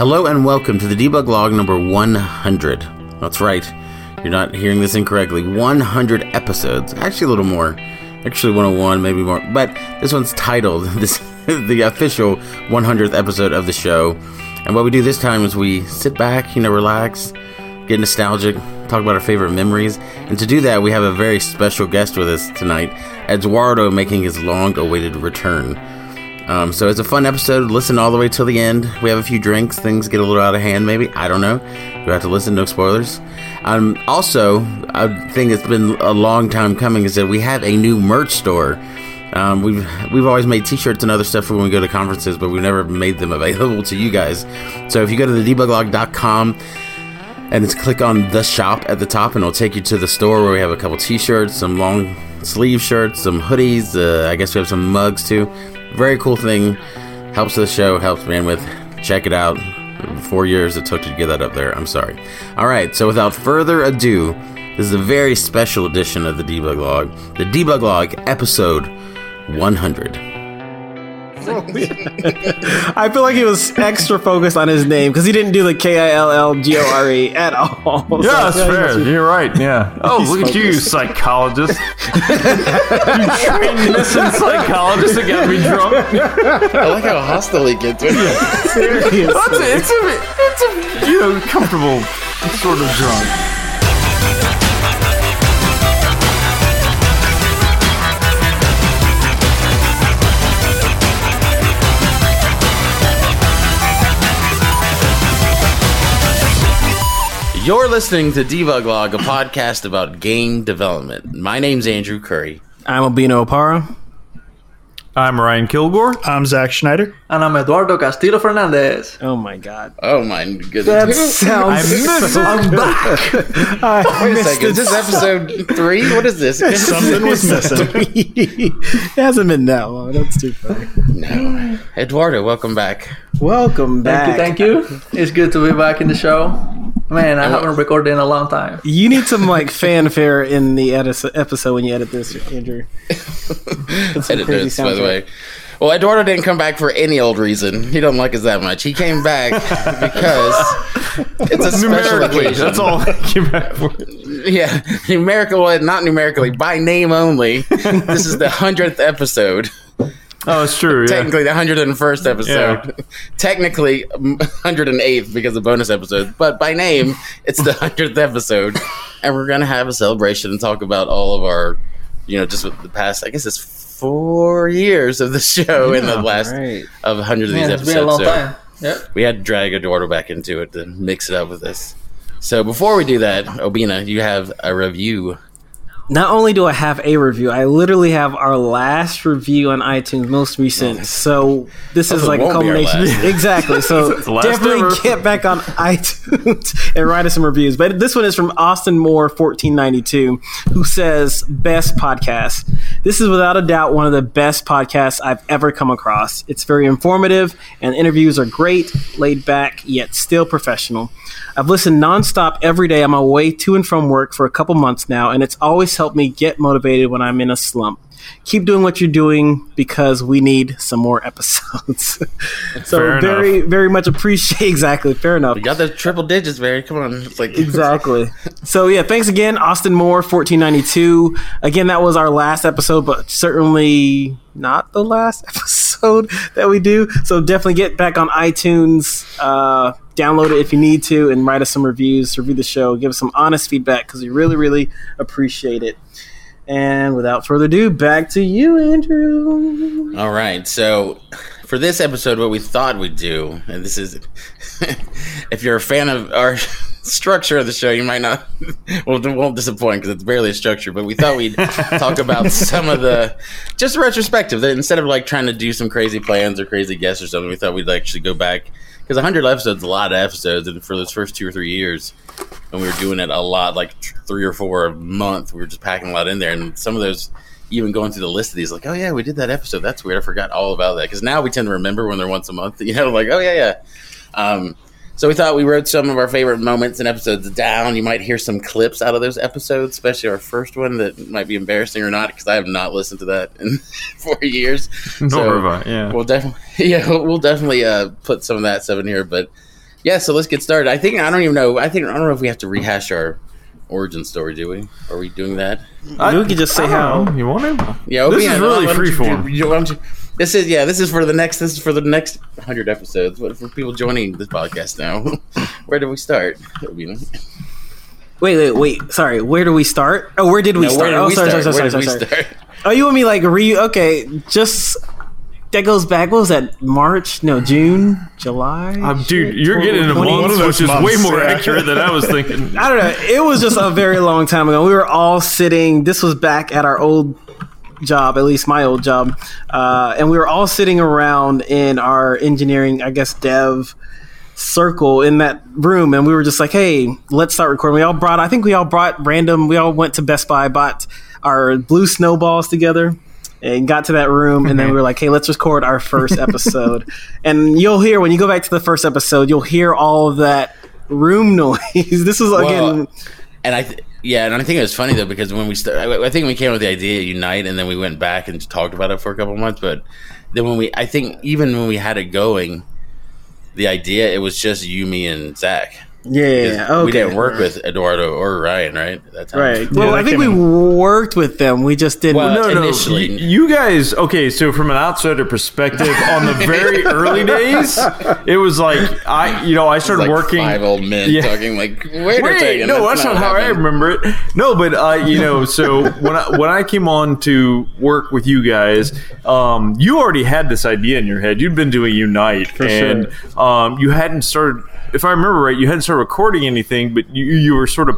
Hello and welcome to the debug log number 100. That's right, you're not hearing this incorrectly. 100 episodes, actually a little more. Actually 101, maybe more. But this one's titled this the official 100th episode of the show. And what we do this time is we sit back, you know, relax, get nostalgic, talk about our favorite memories. And to do that, we have a very special guest with us tonight, Eduardo, making his long-awaited return. Um, so it's a fun episode. Listen all the way till the end. We have a few drinks. Things get a little out of hand, maybe. I don't know. You have to listen. No spoilers. Um, also, a thing that's been a long time coming is that we have a new merch store. Um, we've we've always made T-shirts and other stuff for when we go to conferences, but we've never made them available to you guys. So if you go to the debuglog.com and just click on the shop at the top, and it'll take you to the store where we have a couple T-shirts, some long sleeve shirts, some hoodies. Uh, I guess we have some mugs too. Very cool thing. Helps the show, helps bandwidth. Check it out. Four years it took to get that up there. I'm sorry. All right, so without further ado, this is a very special edition of the Debug Log. The Debug Log, episode 100. I feel like he was extra focused on his name because he didn't do the K I L L G O R E at all. So Yeah, I that's feel like he fair. be- You're right. Yeah. Oh, look at you, psychologist. you trained missing psychologist that got me drunk. I like how hostile he gets. serious. That's a, it's a it's a you know comfortable sort of drunk. You're listening to Debug Log, a podcast about game development. My name's Andrew Curry. I'm Obina Opara. I'm Ryan Kilgore. I'm Zach Schneider. And I'm Eduardo Castillo Fernandez. Oh my god. Oh my goodness. That sounds. I'm back. I Wait a missed second. Is this episode three? What is this? Something was missing. it hasn't been that long. That's too funny. no. Eduardo, welcome back. Welcome back. Thank you, thank you. It's good to be back in the show. Man, I uh, haven't recorded in a long time. You need some like fanfare in the edis- episode when you edit this, Andrew. Put some Edit crazy notes, by the way. Well, Eduardo didn't come back for any old reason. He don't like us that much. He came back because it's a special Numerically, occasion. that's all I came back for. Yeah, numerically, not numerically, by name only. This is the hundredth episode. Oh, it's true. Yeah. Technically, the hundred and first episode. Technically, hundred and eighth because of bonus episode. But by name, it's the hundredth episode, and we're gonna have a celebration and talk about all of our, you know, just with the past. I guess it's four years of the show in the last right. of a hundred of these episodes. been a long so. Yep. we had to drag Eduardo back into it to mix it up with this. So before we do that, Obina, you have a review. Not only do I have a review, I literally have our last review on iTunes, most recent. So this is like a culmination. exactly. So It's the last definitely ever. get back on iTunes and write us some reviews. But this one is from Austin Moore, fourteen ninety two, who says best podcast. This is without a doubt one of the best podcasts I've ever come across. It's very informative, and interviews are great, laid back, yet still professional. I've listened nonstop every day on my way to and from work for a couple months now, and it's always helped me get motivated when I'm in a slump. Keep doing what you're doing because we need some more episodes. so Fair very, very much appreciate exactly. Fair enough. You got the triple digits, Barry. Come on. It's like Exactly. So yeah, thanks again, Austin Moore, fourteen ninety two. Again, that was our last episode, but certainly not the last episode that we do. So definitely get back on iTunes, uh, download it if you need to, and write us some reviews, review the show, give us some honest feedback because we really, really appreciate it. And without further ado, back to you, Andrew. All right. So for this episode, what we thought we'd do, and this is, if you're a fan of our structure of the show, you might not, well, it won't disappoint because it's barely a structure. But we thought we'd talk about some of the, just retrospective. That instead of like trying to do some crazy plans or crazy guests or something, we thought we'd actually go back because 100 episodes a lot of episodes, and for those first two or three years. when we were doing it a lot, like th- three or four a month. We were just packing a lot in there, and some of those, even going through the list of these, like, oh yeah, we did that episode. That's weird. I forgot all about that because now we tend to remember when they're once a month. You know, like, oh yeah, yeah. Um, so we thought we wrote some of our favorite moments and episodes down. You might hear some clips out of those episodes, especially our first one that might be embarrassing or not because I have not listened to that in four years. Nor So- have I. Yeah. We'll definitely, yeah, we'll we'll definitely uh, put some of that stuff in here. But Yeah, so let's get started. I think I don't even know. I think I don't know if we have to rehash our origin story, do we? Are we doing that? I, we can just say I how. know. You want to? Yeah, This yeah, is why really don't you- freeform. You- why don't you- This is yeah. This is for the next. This is for the next hundred episodes. What for people joining this podcast now? Where do we start? You know? Wait, wait, wait. Sorry, where do we start? Oh, where did we No, start? where did oh, we sorry, start? sorry, Where sorry, did sorry, we sorry. start? Oh, you want me like re? Okay, just that goes back. What was that? March? No, June, July. Um, dude, you're getting into Twenty- months, One of those, which those is way more yeah. accurate than I was thinking. I don't know. It was just a very long time ago. We were all sitting. This was back at our old job, at least my old job, uh, and we were all sitting around in our engineering, I guess, dev circle in that room, and we were just like, "Hey, let's start recording." We all brought. I think we all brought random. We all went to Best Buy, bought our blue snowballs together. And got to that room, and then we were like, "Hey, let's record our first episode." and you'll hear when you go back to the first episode, you'll hear all of that room noise. this is again, Well, and I, th- yeah, and I think it was funny though because when we started, I, I think we came up with the idea unite, and then we went back and talked about it for a couple months. But then when we, I think even when we had it going, the idea it was just you, me, and Zach. Yeah, okay. We didn't work with Eduardo or Ryan, right? At that time. Right. Well, that I think we came worked with them. We just didn't. Well, no, no. initially. y- You guys, okay. So from an outsider perspective, on the very early days, it was like I, you know, I started Like working. five old men Yeah. talking like, wait, Wait, second, no, that's, not, what how I remember it. No, but uh, you know, so when I when I came on to work with you guys, um, you already had this idea in your head. You'd been doing Unite, and um, you hadn't started. If I remember right, you hadn't started recording anything, but you you were sort of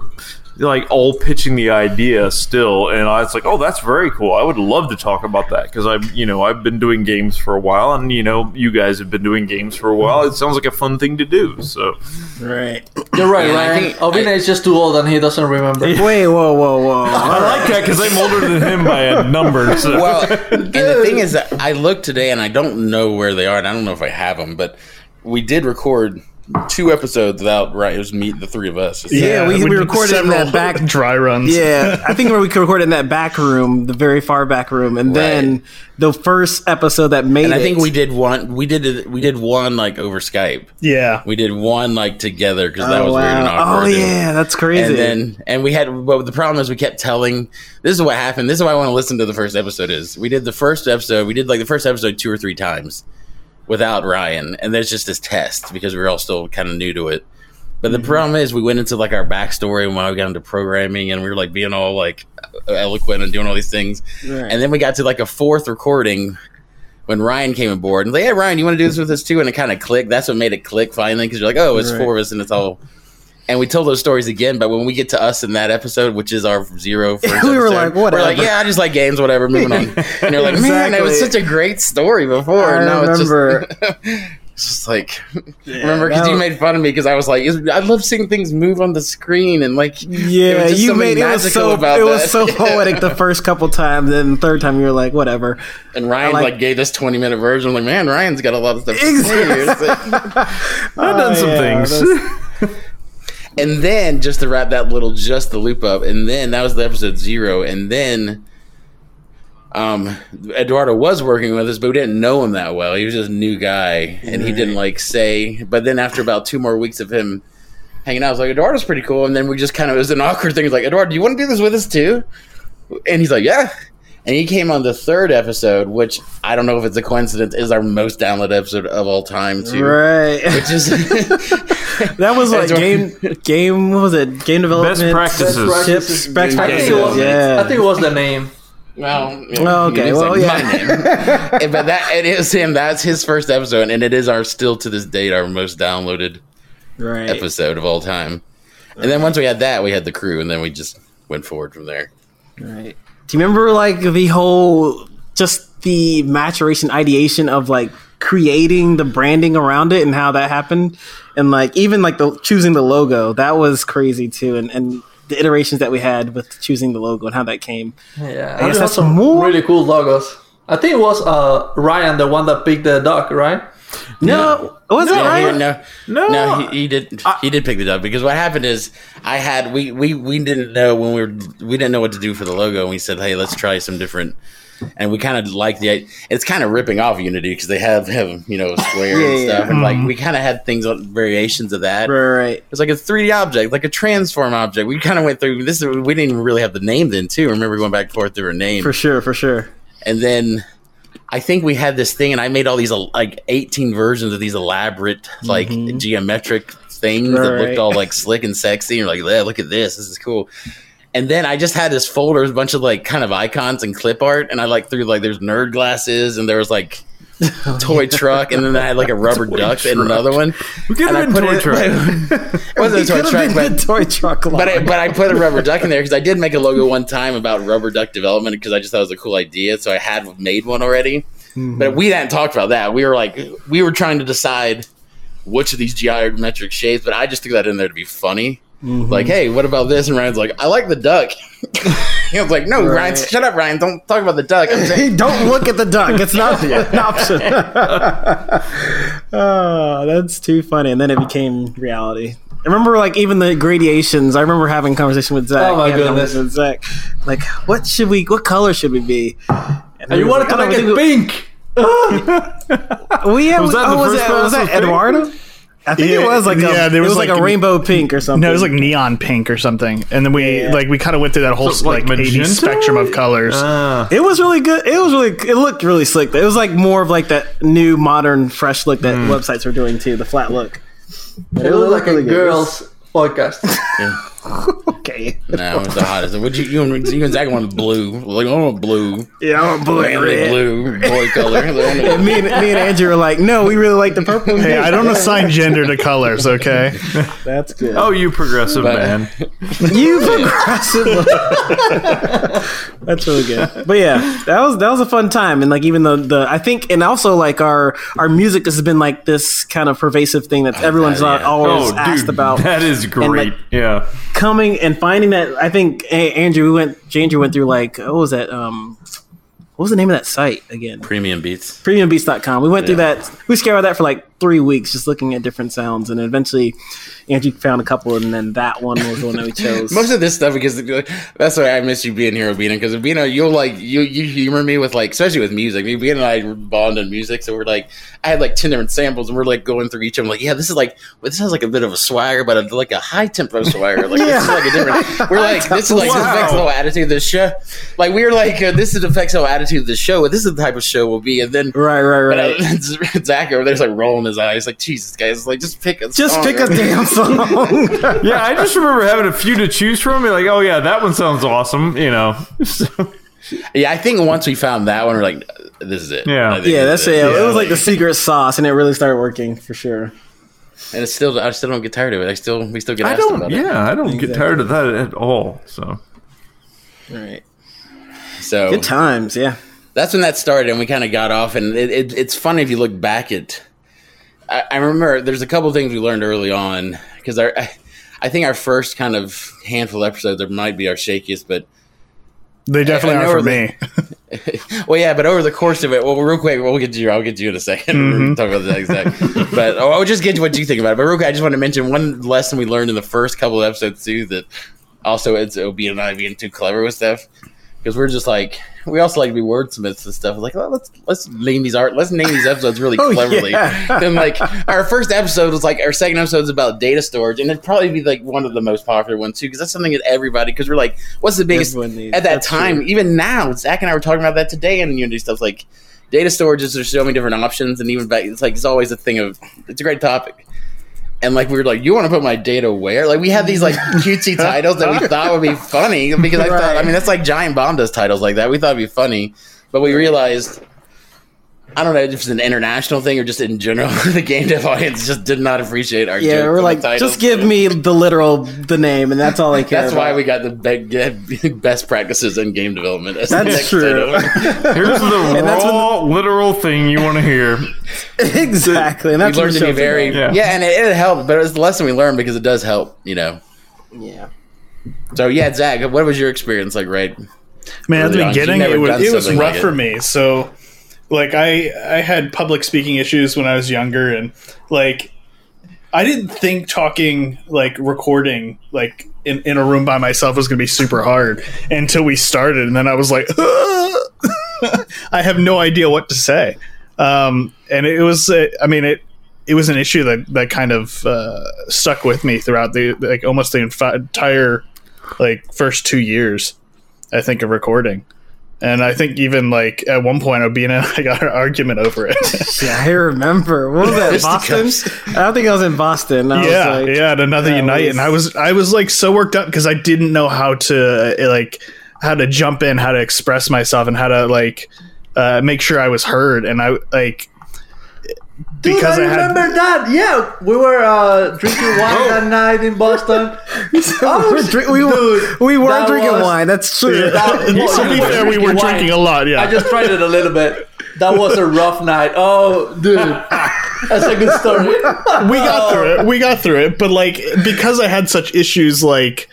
like all pitching the idea still and i was like oh that's very cool i would love to talk about that because i've you know i've been doing games for a while and you know you guys have been doing games for a while it sounds like a fun thing to do so right. You're right, Yeah, I Ryan. think- Obina I- is just too old and he doesn't remember. Wait, whoa, whoa, whoa. I like that because I'm older than him by a number. So. Well, and the thing is that I looked today and I don't know where they are, and I don't know if I have them, but we did record two episodes without right. It was me, the three of us. Yeah, we- we did recorded in several that back- dry runs. Yeah, I think we could record in that back room, the very far back room, and then the first episode that made and I it. think we did one. We did we did one like over Skype. yeah. We did one like together because that Oh, was weird and awkward. Oh yeah, that's crazy. And then and we had but the problem is we kept telling this is what happened. This is why I want to listen to the first episode is. We did the first episode, we did like the first episode two or three times without Ryan. And there's just this test because we are all still kind of new to it. But the mm-hmm. problem is we went into like our backstory and why we got into programming and we were like being all like eloquent and doing all these things. Right. And then we got to like a fourth recording when Ryan came aboard and like, hey Ryan, you want to do this with us too? And it kind of clicked. That's what made it click finally because you're like, oh, it's Right. four of us and it's all. And we told those stories again, but when we get to us in that episode, which is our zero, first We were episode, like, We're like, yeah, I just like games, whatever. Moving on. And you're like, man, it was such a great story before. I and now remember. it's just, it's just like, remember because you was- made fun of me because I was like, I love seeing things move on the screen and like, yeah, was you made it was so about it was so poetic the first couple times, then the third time you were like, whatever. And Ryan like, like- gave this 20 minute version. I'm like, man, Ryan's got a lot of stuff to say here. It's like- I've done Oh, some yeah, things. And then just to wrap that little just the loop up, and then that was the episode zero, and then um Eduardo was working with us, but we didn't know him that well. He was just a new guy, and he didn't like say. But then after about two more weeks of him hanging out, I was like, Eduardo's pretty cool. And then we just kind of it was an awkward thing. He's like, Eduardo, do you want to do this with us too? And he's like, Yeah. And he came on the third episode, which I don't know if it's a coincidence, is our most downloaded episode of all time too. Right. Which is that was like game game. What was it? Game development Best practices. tips. Best I think, it practices. was, Yeah. I think it was the name. Well, Oh, okay, it's well, yeah. my name. but that it is him. That's his first episode, and it is our still to this date our most downloaded right. episode of all time. And then once we had that, we had the crew, and then we just went forward from there. Right. Do you remember like the whole just the maturation ideation of like creating the branding around it and how that happened? And like even like the choosing the logo, that was crazy too. And and the iterations that we had with choosing the logo and how that came. Yeah, I I guess that's some more- really cool logos. I think it was uh, Ryan, the one that picked the dog, right? No, was it Yeah, right? he- no, No. no, he, he did. he did pick it up because what happened is I had we we we didn't know when we were we didn't know what to do for the logo, and we said, hey, let's try some different and we kind of like the. It's kind of ripping off Unity because they have have you know square Yeah, and yeah. stuff, and like hmm. we kind of had things on variations of that. Right, right. It's like a 3D object, like a transform object. We kind of went through this. We didn't even really have the name then, too. Remember going back and forth through a name, For sure, for sure. and then I think we had this thing, and I made all these uh, like 18 versions of these elaborate, like geometric things that Mm-hmm. Right. looked all like slick and sexy. And like, yeah, look at this, this is cool. And then I just had this folder, a bunch of like kind of icons and clip art, and I like threw like there's nerd glasses, and there was like toy truck, and then I had like a rubber duck and another one. We could have been toy it- truck. It wasn't a toy truck, but toy truck line. but I, but I put a rubber duck in there because I did make a logo one time about rubber duck development because I just thought it was a cool idea. So I had made one already, mm-hmm. but we hadn't talked about that. We were like, we were trying to decide which of these geometric shapes, but I just threw that in there to be funny. Mm-hmm. Like, hey, what about this? And Ryan's like, I like the duck. he was like, no, Ryan, shut up, Ryan. Don't talk about the duck. I'm saying, don't look at the duck. It's not an option. oh, that's too funny. And then it became reality. I remember, like, even the gradations. I remember having a conversation with Zach. Oh, my We had a goodness. With Zach, like, what should we? What color should we be? And You was wanted to like, make "I it pink. We have, Was that oh, the was, first that, was that was pink? Eduardo? I think Yeah, it was like a, yeah, there it was, was like, like a a- rainbow pink or something. No, it was like neon pink or something. And then we Yeah. like we kind of went through that whole So, like, like, 80 spectrum of colors. Ah. It was really good. It was really. It looked really slick. It was like more of like that new, modern, fresh look that websites were doing too. The flat look. It looked like a good. girl's podcast. Okay. no, it's the hottest. Would you, you, and, you and Zach wanted blue. Like, I want blue. Yeah, I want blue. and red. blue, boy color. And me and me and Andrew were like, no, we really like the purple. hey. I don't assign gender to colors, okay? That's good. Oh, you progressive But- man. you progressive. That's really good. But yeah, that was that was a fun time, and like even the the I think, and also like our our music has been like this kind of pervasive thing that oh, everyone's that, yeah. always Oh, asked dude, about. that is great. like- yeah. Coming and finding that I think Andrew we went Andrew went through like what was that um what was the name of that site again Premium beats. premiumbeats.com we went through that we scoured that for like three weeks just looking at different sounds and eventually Andrew found a couple and then that one was the one that we chose Most of this stuff because that's why I miss you being here, Obina. Because Obina, you'll like you you humor me with like especially with music. Me, Obina and I bond on music, so we're like I had like ten different samples, and we're like going through each of them. Like, yeah, this is like well, this has like a bit of a swagger, but a, like a high tempo swagger. Like this is like a different. We're like this is like this Wow. affects the whole attitude of the show. Like we're like uh, this is affects the whole attitude the show. This is the type of show we'll be, and then. right right right uh, Zach over there's like rolling his eyes, like Jesus, guys, like just pick a just song pick a damn song Yeah, I just remember having a few to choose from. You're like, oh yeah, that one sounds awesome. You know. So, Yeah, I think once we found that one, we're like, this is it. Yeah. Yeah this that's is it it was like Like- the secret sauce and it really started working for sure and it's still, I still don't get tired of it. I still, we still get I don't. about it. Yeah, I don't get tired of that at all. So all right So good times yeah that's when that started, and we kind of got off. And it, it, it's funny if you look back at. I, I remember there's a couple things we learned early on because our, I, I think our first kind of handful of episodes there might be our shakiest, but They definitely I are for know me. well, yeah, but over the course of it, well, real quick, we'll get to you. I'll get to you in a 2nd We'll mm-hmm. talk about that exact. but oh, I'll just get to what you think about it. But real quick, I just want to mention one lesson we learned in the first couple of episodes too. That also it's OB and I being too clever with stuff because we're just like we also like to be wordsmiths and stuff. Like, well, let's let's name these art. Let's name these episodes really Oh, cleverly. yeah. Then like our first episode was like our second episode is about data storage, and it'd probably be like one of the most popular ones too because that's something that everybody. Because we're like, what's the biggest needs- at that time? true. Even now, Zach and I were talking about that today, and Unity stuff like data storage is there's so many different options, and even back, it's like it's always a thing of it's a great topic. And like we were like, you want to put my data where? Like we had these like cutesy titles that we thought would be funny because I thought, I mean, that's like Giant Bomb does titles like that. We thought it'd be funny, but we realized, I don't know if it's an international thing or just in general, the game dev audience just did not appreciate our. Yeah, we're like, the just give me the literal the name, and that's all I care. That's why we got the be- best practices in game development. as the That's next true. here's the And that's raw, literal thing you want to hear. exactly, and that's what learned the to be very about. Yeah. yeah, and it, it helped, but it was the lesson we learned because it does help, you know. yeah. So yeah, Zach, what was your experience like? Right? Man, at the Early on, you've beginning, never it was, it was rough like for it. me. So, like, I I had public speaking issues when I was younger, and like, I didn't think talking like recording like in, in a room by myself was going to be super hard until we started, and then I was like, I have no idea what to say. Um, and it was, uh, I mean, it it was an issue that that kind of uh, stuck with me throughout the like almost the entire like first two years. I think of recording. And I think even like at one point, Obina and I got an argument over it. Yeah, I remember. What was that? Boston? Fisticuffs. I think I was in Boston. I yeah, was like, yeah, at another that Unite, was- and I was I was like so worked up because I didn't know how to uh, like how to jump in, how to express myself, and how to like uh, make sure I was heard. And I like Dude, because I I, had remember that. Yeah, we were uh, drinking wine that night in Boston. Oh, We're drink- we, were, dude, we were drinking was- wine. That's true. That- to be fair, we were drinking a lot. Yeah, I just tried it a little bit. That was a rough night. Oh, dude, that's a good story. we got through it. We got through it. But like because I had such issues like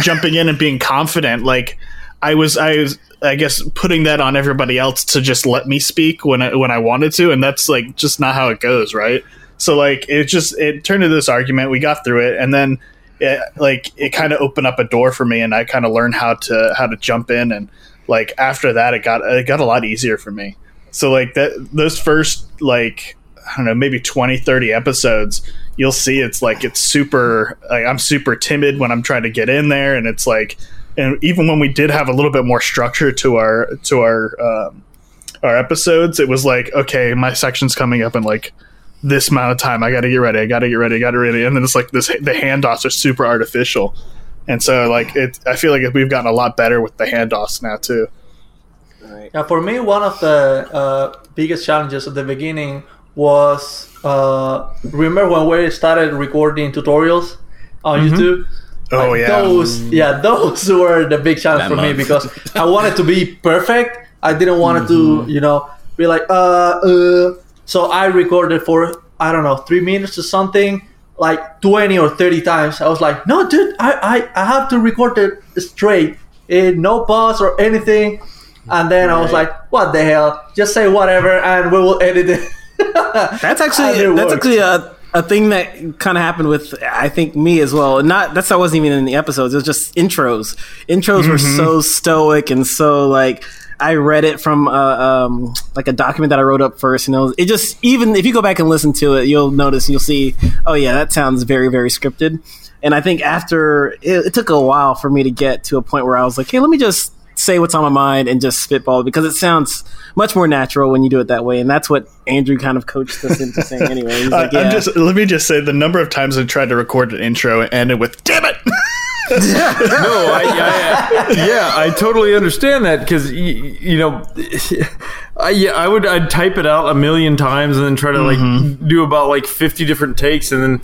jumping in and being confident, like I was I was I guess putting that on everybody else to just let me speak when I when I wanted to, and that's like just not how it goes, right? So like it just it turned into this argument. We got through it, and then it, like it kind of opened up a door for me, and I kind of learned how to how to jump in, and like after that, it got it got a lot easier for me. So like that those first like I don't know, maybe 20, 30 episodes, you'll see it's like it's super like I'm super timid when I'm trying to get in there and it's like and even when we did have a little bit more structure to our to our um, our episodes, it was like, okay, my section's coming up in like this amount of time. I got to get ready. I got to get ready. I got to ready. And then it's like this the handoffs are super artificial. And so like it I feel like we've gotten a lot better with the handoffs now too. Yeah, for me, one of the uh, biggest challenges at the beginning was uh, remember when we started recording tutorials on YouTube. Oh Like, yeah. those yeah those were the big challenge That for me because I wanted to be perfect. I didn't want it Mm-hmm. to you know be like uh uh. So I recorded for I don't know three minutes or something like twenty or thirty times. I was like, no, dude, I I, I have to record it straight, eh, no pause or anything. And then I was like, what the hell? Just say whatever, and we will edit it. That's actually that's worked. actually a, a thing that kind of happened with I think me as well. Not that's that wasn't even in the episodes. It was just intros. Intros were so stoic and so like I read it from uh, um, like a document that I wrote up first, and it, was, it just even if you go back and listen to it, you'll notice you'll see. Oh yeah, that sounds very very scripted. And I think after it, it took a while for me to get to a point where I was like, hey, let me just say what's on my mind and just spitball because it sounds much more natural when you do it that way. And that's what Andrew kind of coached us into saying anyway. He's uh, like, yeah. I'm just let me just say the number of times I tried to record an intro and ended with "damn it." no, I, I, yeah, I totally understand that because you, you know, I, yeah, I would I'd type it out a million times and then try to like mm-hmm. do about like fifty different takes and then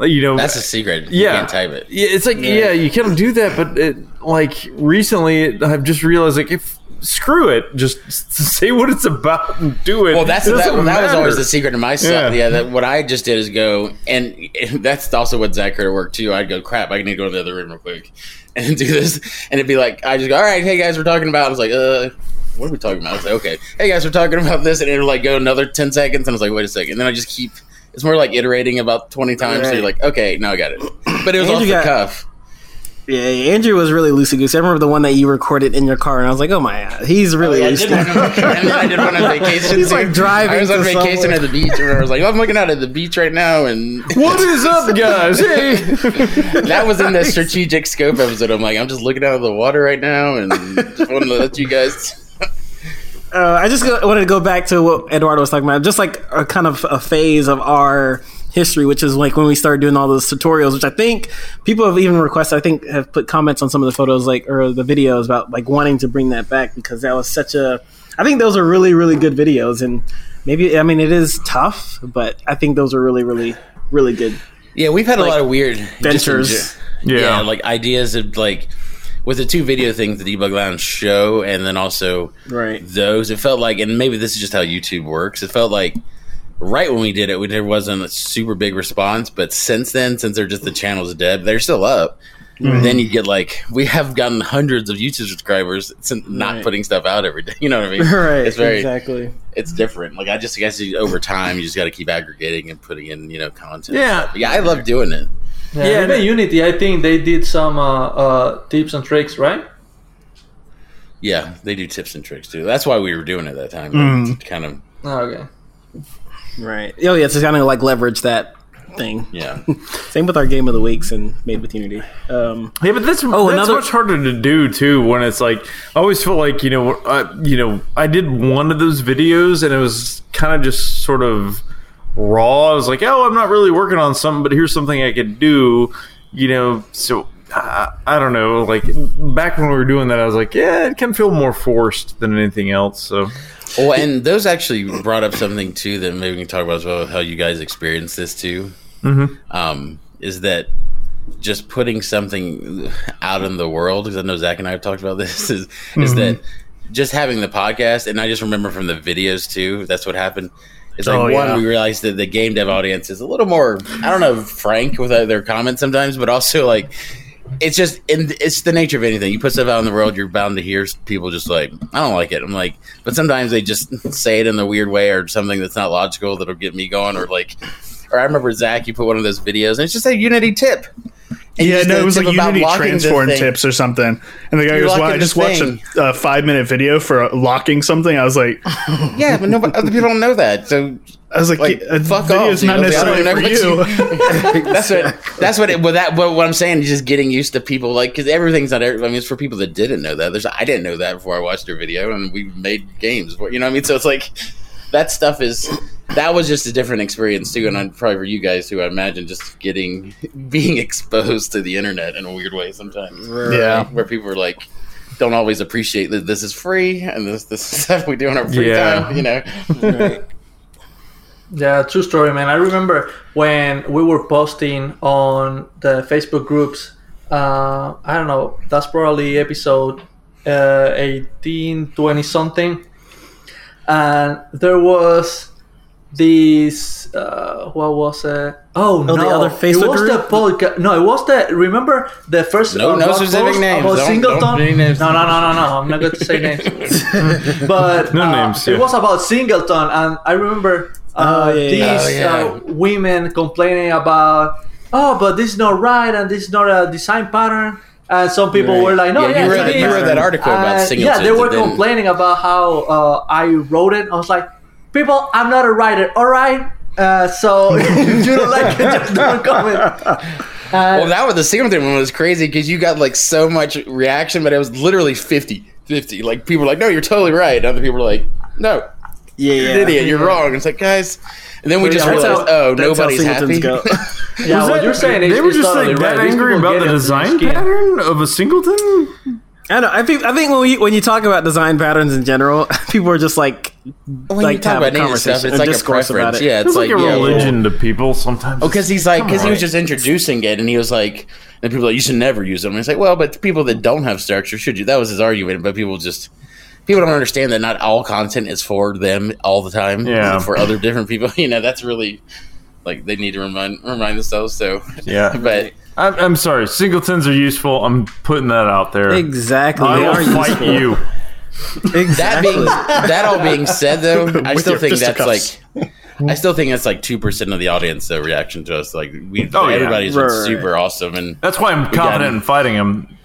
like, you know That's a secret. You yeah, can't type it. Yeah, it's like yeah, you can't do that, but it, like recently I've just realized like if screw it, just say what it's about and do it. Well, that's It that, that was always the secret to my stuff. Yeah. Yeah, that what I just did is go, and that's also what Zach heard at work too. I'd go, crap, I need to go to the other room real quick and do this, and it'd be like, I just go, all right, hey guys, we're talking about. I was like, uh. What are we talking about? I was like, okay, hey guys, we're talking about this, and it'll like go another ten seconds, and I was like, wait a second, and then I just keep. It's more like iterating about twenty times. So you're like, okay, now I got it. But it was Andrew off the got- cuff. Yeah, Andrew was really loosey goosey. I remember the one that you recorded in your car, and I was like, "Oh my, God, he's really oh, Yeah, I loose." did one on, I did one on vacation. He's, too. like, driving I was on vacation somewhere. at the beach, and I was like, oh, I'm looking out at the beach right now, and What is up, guys? Hey, that was in the strategic scope episode. I'm like, I'm just looking out of the water right now, and just wanted to let you guys. Uh, I just go, wanted to go back to what Eduardo was talking about, just like a kind of a phase of our history, which is like when we started doing all those tutorials, which I think people have even requested. I think have put comments on some of the photos, like or the videos about like wanting to bring that back because that was such a. I think those are really really good videos, and maybe I mean it is tough, but I think those are really really really good. Yeah, we've had a lot of weird just ventures. Yeah. yeah, like ideas of like with the two video things, the debug lounge show, and then also Right. those. It felt like, and maybe this is just how YouTube works. It felt like right when we did it, we, there wasn't a super big response. But since then, since they're just the channel's dead, they're still up. Mm-hmm. Then you get like we have gotten hundreds of YouTube subscribers since not Right. putting stuff out every day. You know what I mean? right. It's very exactly. it's different. Like I just I guess you- over time you just got to keep aggregating and putting in you know content. Yeah. Yeah. I love doing it. Yeah, Yeah, even Unity, I think they did some uh, uh, tips and tricks, right? Yeah, they do tips and tricks too. That's why we were doing it that time. Mm. Kind of, Okay. Right. Oh yeah, it's kind of like leverage that thing. yeah. Same with our game of the weeks and Made with Unity. Um, Yeah, but that's Oh, that's another- much harder to do too. When it's like, I always feel like you know, I, you know, I did one of those videos and it was kind of just sort of raw. I was like, oh, I'm not really working on something, but here's something I could do. You know, so I, I don't know. Like back when we were doing that, I was like, yeah, it can feel more forced than anything else. So Well, and those actually brought up something too that maybe we can talk about as well. How you guys experienced this too. Mm-hmm. Um, is that just putting something out in the world? Because I know Zach and I have talked about this. Is is that just having the podcast? And I just remember from the videos too. That's what happened. It's like Oh, one, yeah. we realized that the game dev audience is a little more, I don't know, frank with their comments sometimes, but also like it's just in, it's the nature of anything. You put stuff out in the world, you're bound to hear people just like, I don't like it. I'm like, but sometimes they just say it in a weird way or something that's not logical that'll get me going. Or like, or I remember Zach, you put one of those videos and it's just a Unity tip. And Yeah, no, it was like Unity transform tips or something. And the guy You're goes, "Well, I just watched thing." a, a five minute video for locking something." I was like, Yeah, but nobody, other people don't know that. So I was like, Like, "Yeah, fuck off, not dude. I don't necessarily for what you." that's what that's what it, well, that what, what I'm saying is just getting used to people like because everything's not. I mean, it's for people that didn't know that. There's I didn't know that before I watched your video, and we made games. You know what I mean? So it's like that stuff is that was just a different experience too, and I, probably for you guys too. I imagine just getting being exposed to the internet in a weird way sometimes. Yeah. where people are like. Don't always appreciate that this is free and this this is stuff we do in our free Yeah. time, you know. Yeah, true story, man. I remember when we were posting on the Facebook groups. Uh, I don't know. That's probably episode uh, 18, 20 something. And there was this. Uh, what was it? Oh, no! the other Facebook it was group? the podcast. No, it was the. Remember the first. No- uh, no specific names. About Don't- Singleton. don't names. No, no, no, no, no. I'm not going to say names. but No uh, names, It was about Singleton, and I remember uh, Oh, yeah, yeah. these Oh, yeah. uh, women complaining about, oh, but this is not right, and this is not a design pattern. And some people Right. were like, no, Yeah, yeah, you read- you read that article about And, Singleton, Yeah, they were complaining about how uh, I wrote it. I was like, people, I'm not a writer, all right? Uh, so if you don't like it, just don't comment. Well, that was the same Singleton one was crazy because you got like so much reaction, but it was literally 50 50. Like people were like, no, you're totally right. And other people were like, no, yeah, you're yeah. an idiot, you're wrong. It's like, guys. And then we just That's realized, how- oh, nobody's happy. singletons go. Yeah, Was what you're saying is they were just like that These angry about the design pattern of a singleton. I know. I think I think when you when you talk about design patterns in general, people are just like when like you to talk have a about native stuff, it's like a discourse about preference. it. Yeah, it's, It's like, a yeah, religion to people sometimes. Oh, because he's like, because he was just introducing it, and he was like, and people like, you should never use them. And it's like, well, but people that don't have structure should you? That was his argument, but people just people don't understand that not all content is for them all the time. Yeah. for other different people, you know, that's really like they need to remind remind themselves. So Yeah. but I'm, I'm sorry. Singletons are useful. I'm putting that out there. exactly. I will fight useful. you. That being that all being said, though, I still think that's fisticuffs. like. I still think that's like two percent of the audience though reaction to us. Like we, Oh, yeah. everybody's Right, been right, super awesome, and That's why I'm confident him. in fighting him.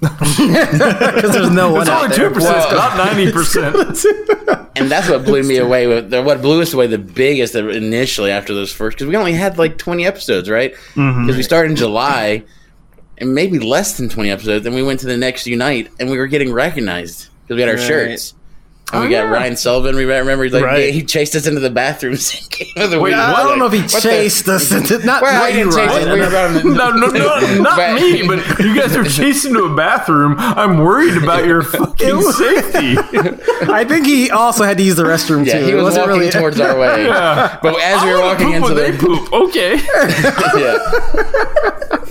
because there's no one It's only two percent, Well- not ninety percent. and that's what blew me away. With what blew us away the biggest initially after those first because we only had like twenty episodes, right? Because Mm-hmm. we started in July, and maybe less than twenty episodes. Then we went to the next Unite, and we were getting recognized because we had our Right. shirts. And we Oh, got yeah. Ryan Sullivan. We remember, like Right. he chased us into the bathroom. singing the Wait, I don't know if he What the- chased us. Into, not Well, not he you, didn't chase us. Ryan. We were No, no, no, not But- me. But you guys are chasing to a bathroom. I'm worried about your fucking was- safety. I think he also had to use the restroom Yeah, too. he It was wasn't walking really towards our way. Yeah. But as we I were walking poop into they the poop. Okay. yeah.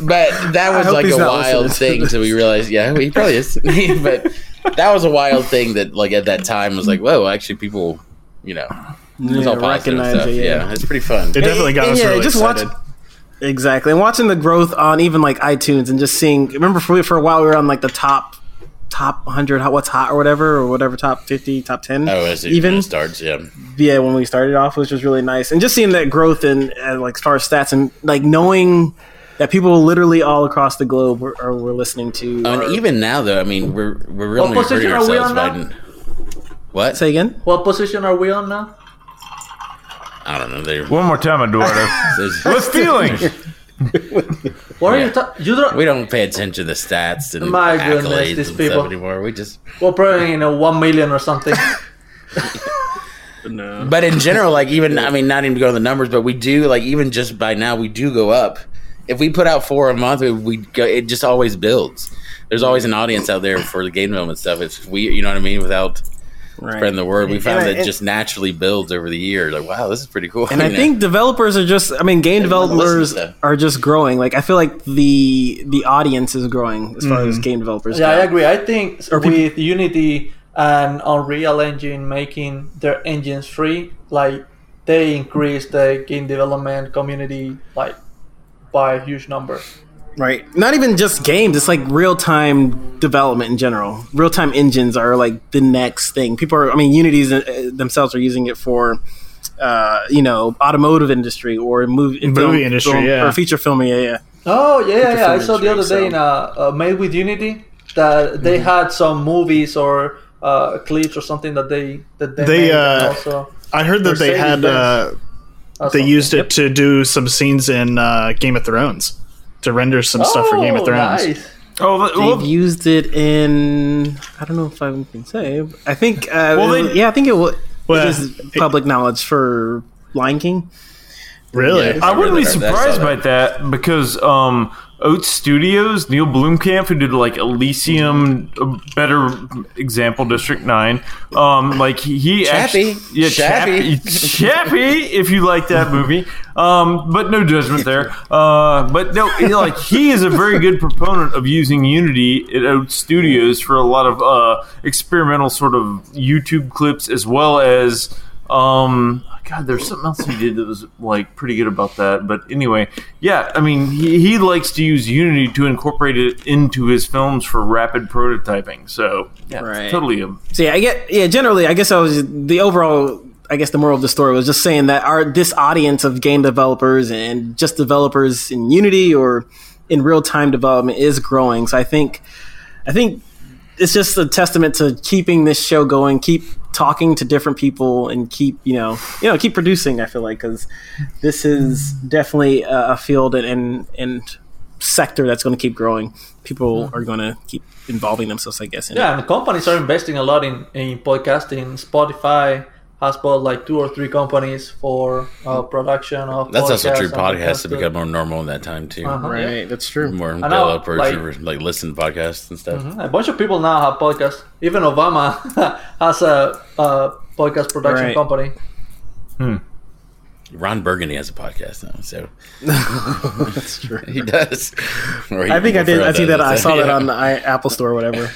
But that was hope like a wild listening. thing. So we realized, yeah, he probably is. but that was a wild thing that, like, at that time was like, whoa, actually, people, you know, it was Yeah, all positive recognize stuff. it, yeah. yeah. it's pretty fun. It definitely got And us yeah, really just excited. watch exactly and watching the growth on even like iTunes and just seeing. Remember for for a while we were on like the top top 100 hot what's hot or whatever or whatever top 50 top 10 Oh, as it even starts, yeah. yeah when we started off which was really nice and just seeing that growth in uh, like as far as stats and like knowing that people literally all across the globe were, are, were listening to. I mean, even now though, I mean, we're we're really What position hurting are we ourselves on now? What? say again. What position are we on now? I don't know. They're, One more time, Eduardo. there's- What's feeling? What are Yeah. you? Ta- you don't. we don't pay attention to the stats and My goodness, accolades these and people. stuff anymore. We just We're probably in a one million or something. No. But in general, like even I mean, not even to go to the numbers, but we do like even just by now we do go up. If we put out four a month, we, we go. It just always builds. There's always an audience out there for the game development stuff. It's we, you know what I mean. Without Right. spreading the word, we And found I- that it just naturally builds over the years. Like, wow, this is pretty cool. And I know? think developers are just I mean game They developers are just growing. Like I feel like the the audience is growing as far as mm-hmm. game developers yeah, go. I agree. I think Or people- with Unity and Unreal Engine making their engines free, like they increase the game development community like by a huge number. Right. Not even just games, it's like real time development in general. Real time engines are like the next thing. People are I mean Unity's uh, themselves are using it for uh, you know, automotive industry or movie, Movie industry, yeah. or feature film, yeah, yeah. Oh yeah, yeah, yeah. I saw the other industry, day in uh, uh, Made with Unity that they had some movies or uh, clips or something that they that they, They, made uh, also I heard that they had uh, they something. used it to do some scenes in uh, Game of Thrones to render some stuff for Game of Oh, Thrones. Nice. Oh, the- They've well, used it in I don't know if I can say. but I think uh, Well, it they- yeah, I think it was Well, it is public knowledge for Lion King. Really? Yeah. I wouldn't be I read that. Surprised by that because um, Oats Studios, Neil Blomkamp, who did like Elysium, a better example, District Nine, um, like he, he Chappie. actually, yeah, Chappie. Chappie, if you like that movie, um, but no judgment there. Uh, but no, you know, like he is a very good proponent of using Unity at Oats Studios for a lot of uh, experimental sort of YouTube clips as well as. Um, God, there's something else he did that was like pretty good about that. But anyway, yeah, I mean, he, he likes to use Unity to incorporate it into his films for rapid prototyping. So yeah, Right. totally a So yeah, I get yeah. Generally, I guess I was the overall. I guess the moral of the story was just saying that our this audience of game developers and just developers in Unity or in real time development is growing. So I think, I think it's just a testament to keeping this show going, keep talking to different people, and keep you know you know keep producing. I feel like because this is definitely a, field and and, and sector that's going to keep growing. People mm-hmm. are going to keep involving themselves, I guess. In it. Yeah, and companies are investing a lot in, in podcasting. Spotify has bought like two or three companies for uh, production of that's also true. Podcasts have become more normal in that time too. Uh-huh. Right, that's true. More know, developers like- who like listen to podcasts and stuff. A bunch of people now have podcasts. Even Obama has a, a podcast production Right. company. Ron Burgundy has a podcast now, so That's true. he does. He- I think I did. I Farrell see that. does, I so, saw that on the Apple Store, or whatever.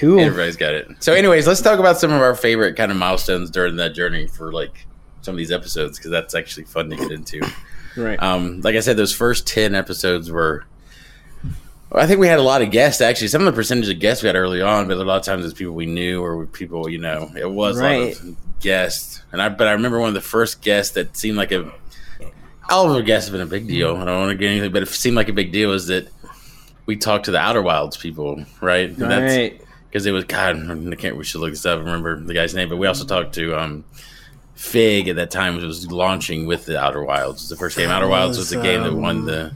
Cool. Everybody's got it. So, anyways, let's talk about some of our favorite kind of milestones during that journey for like some of these episodes because that's actually fun to get into. Right. Um, like I said, those first ten episodes were. I think we had a lot of guests. Actually, some of the percentage of guests we had early on, but a lot of times it's people we knew or people you know. It was a Right. lot of guests, and I. But I remember one of the first guests that seemed like a. All of our guests have been a big deal. I don't want to get anything, but it seemed like a big deal. Is that we talked to the Outer Wilds people, right? And that's- right. Because it was God. I can't. We should look this up. I remember the guy's name, but we also talked to um, Fig at that time. Which was launching with the Outer Wilds. It was the first game. Outer Wilds was the game that won the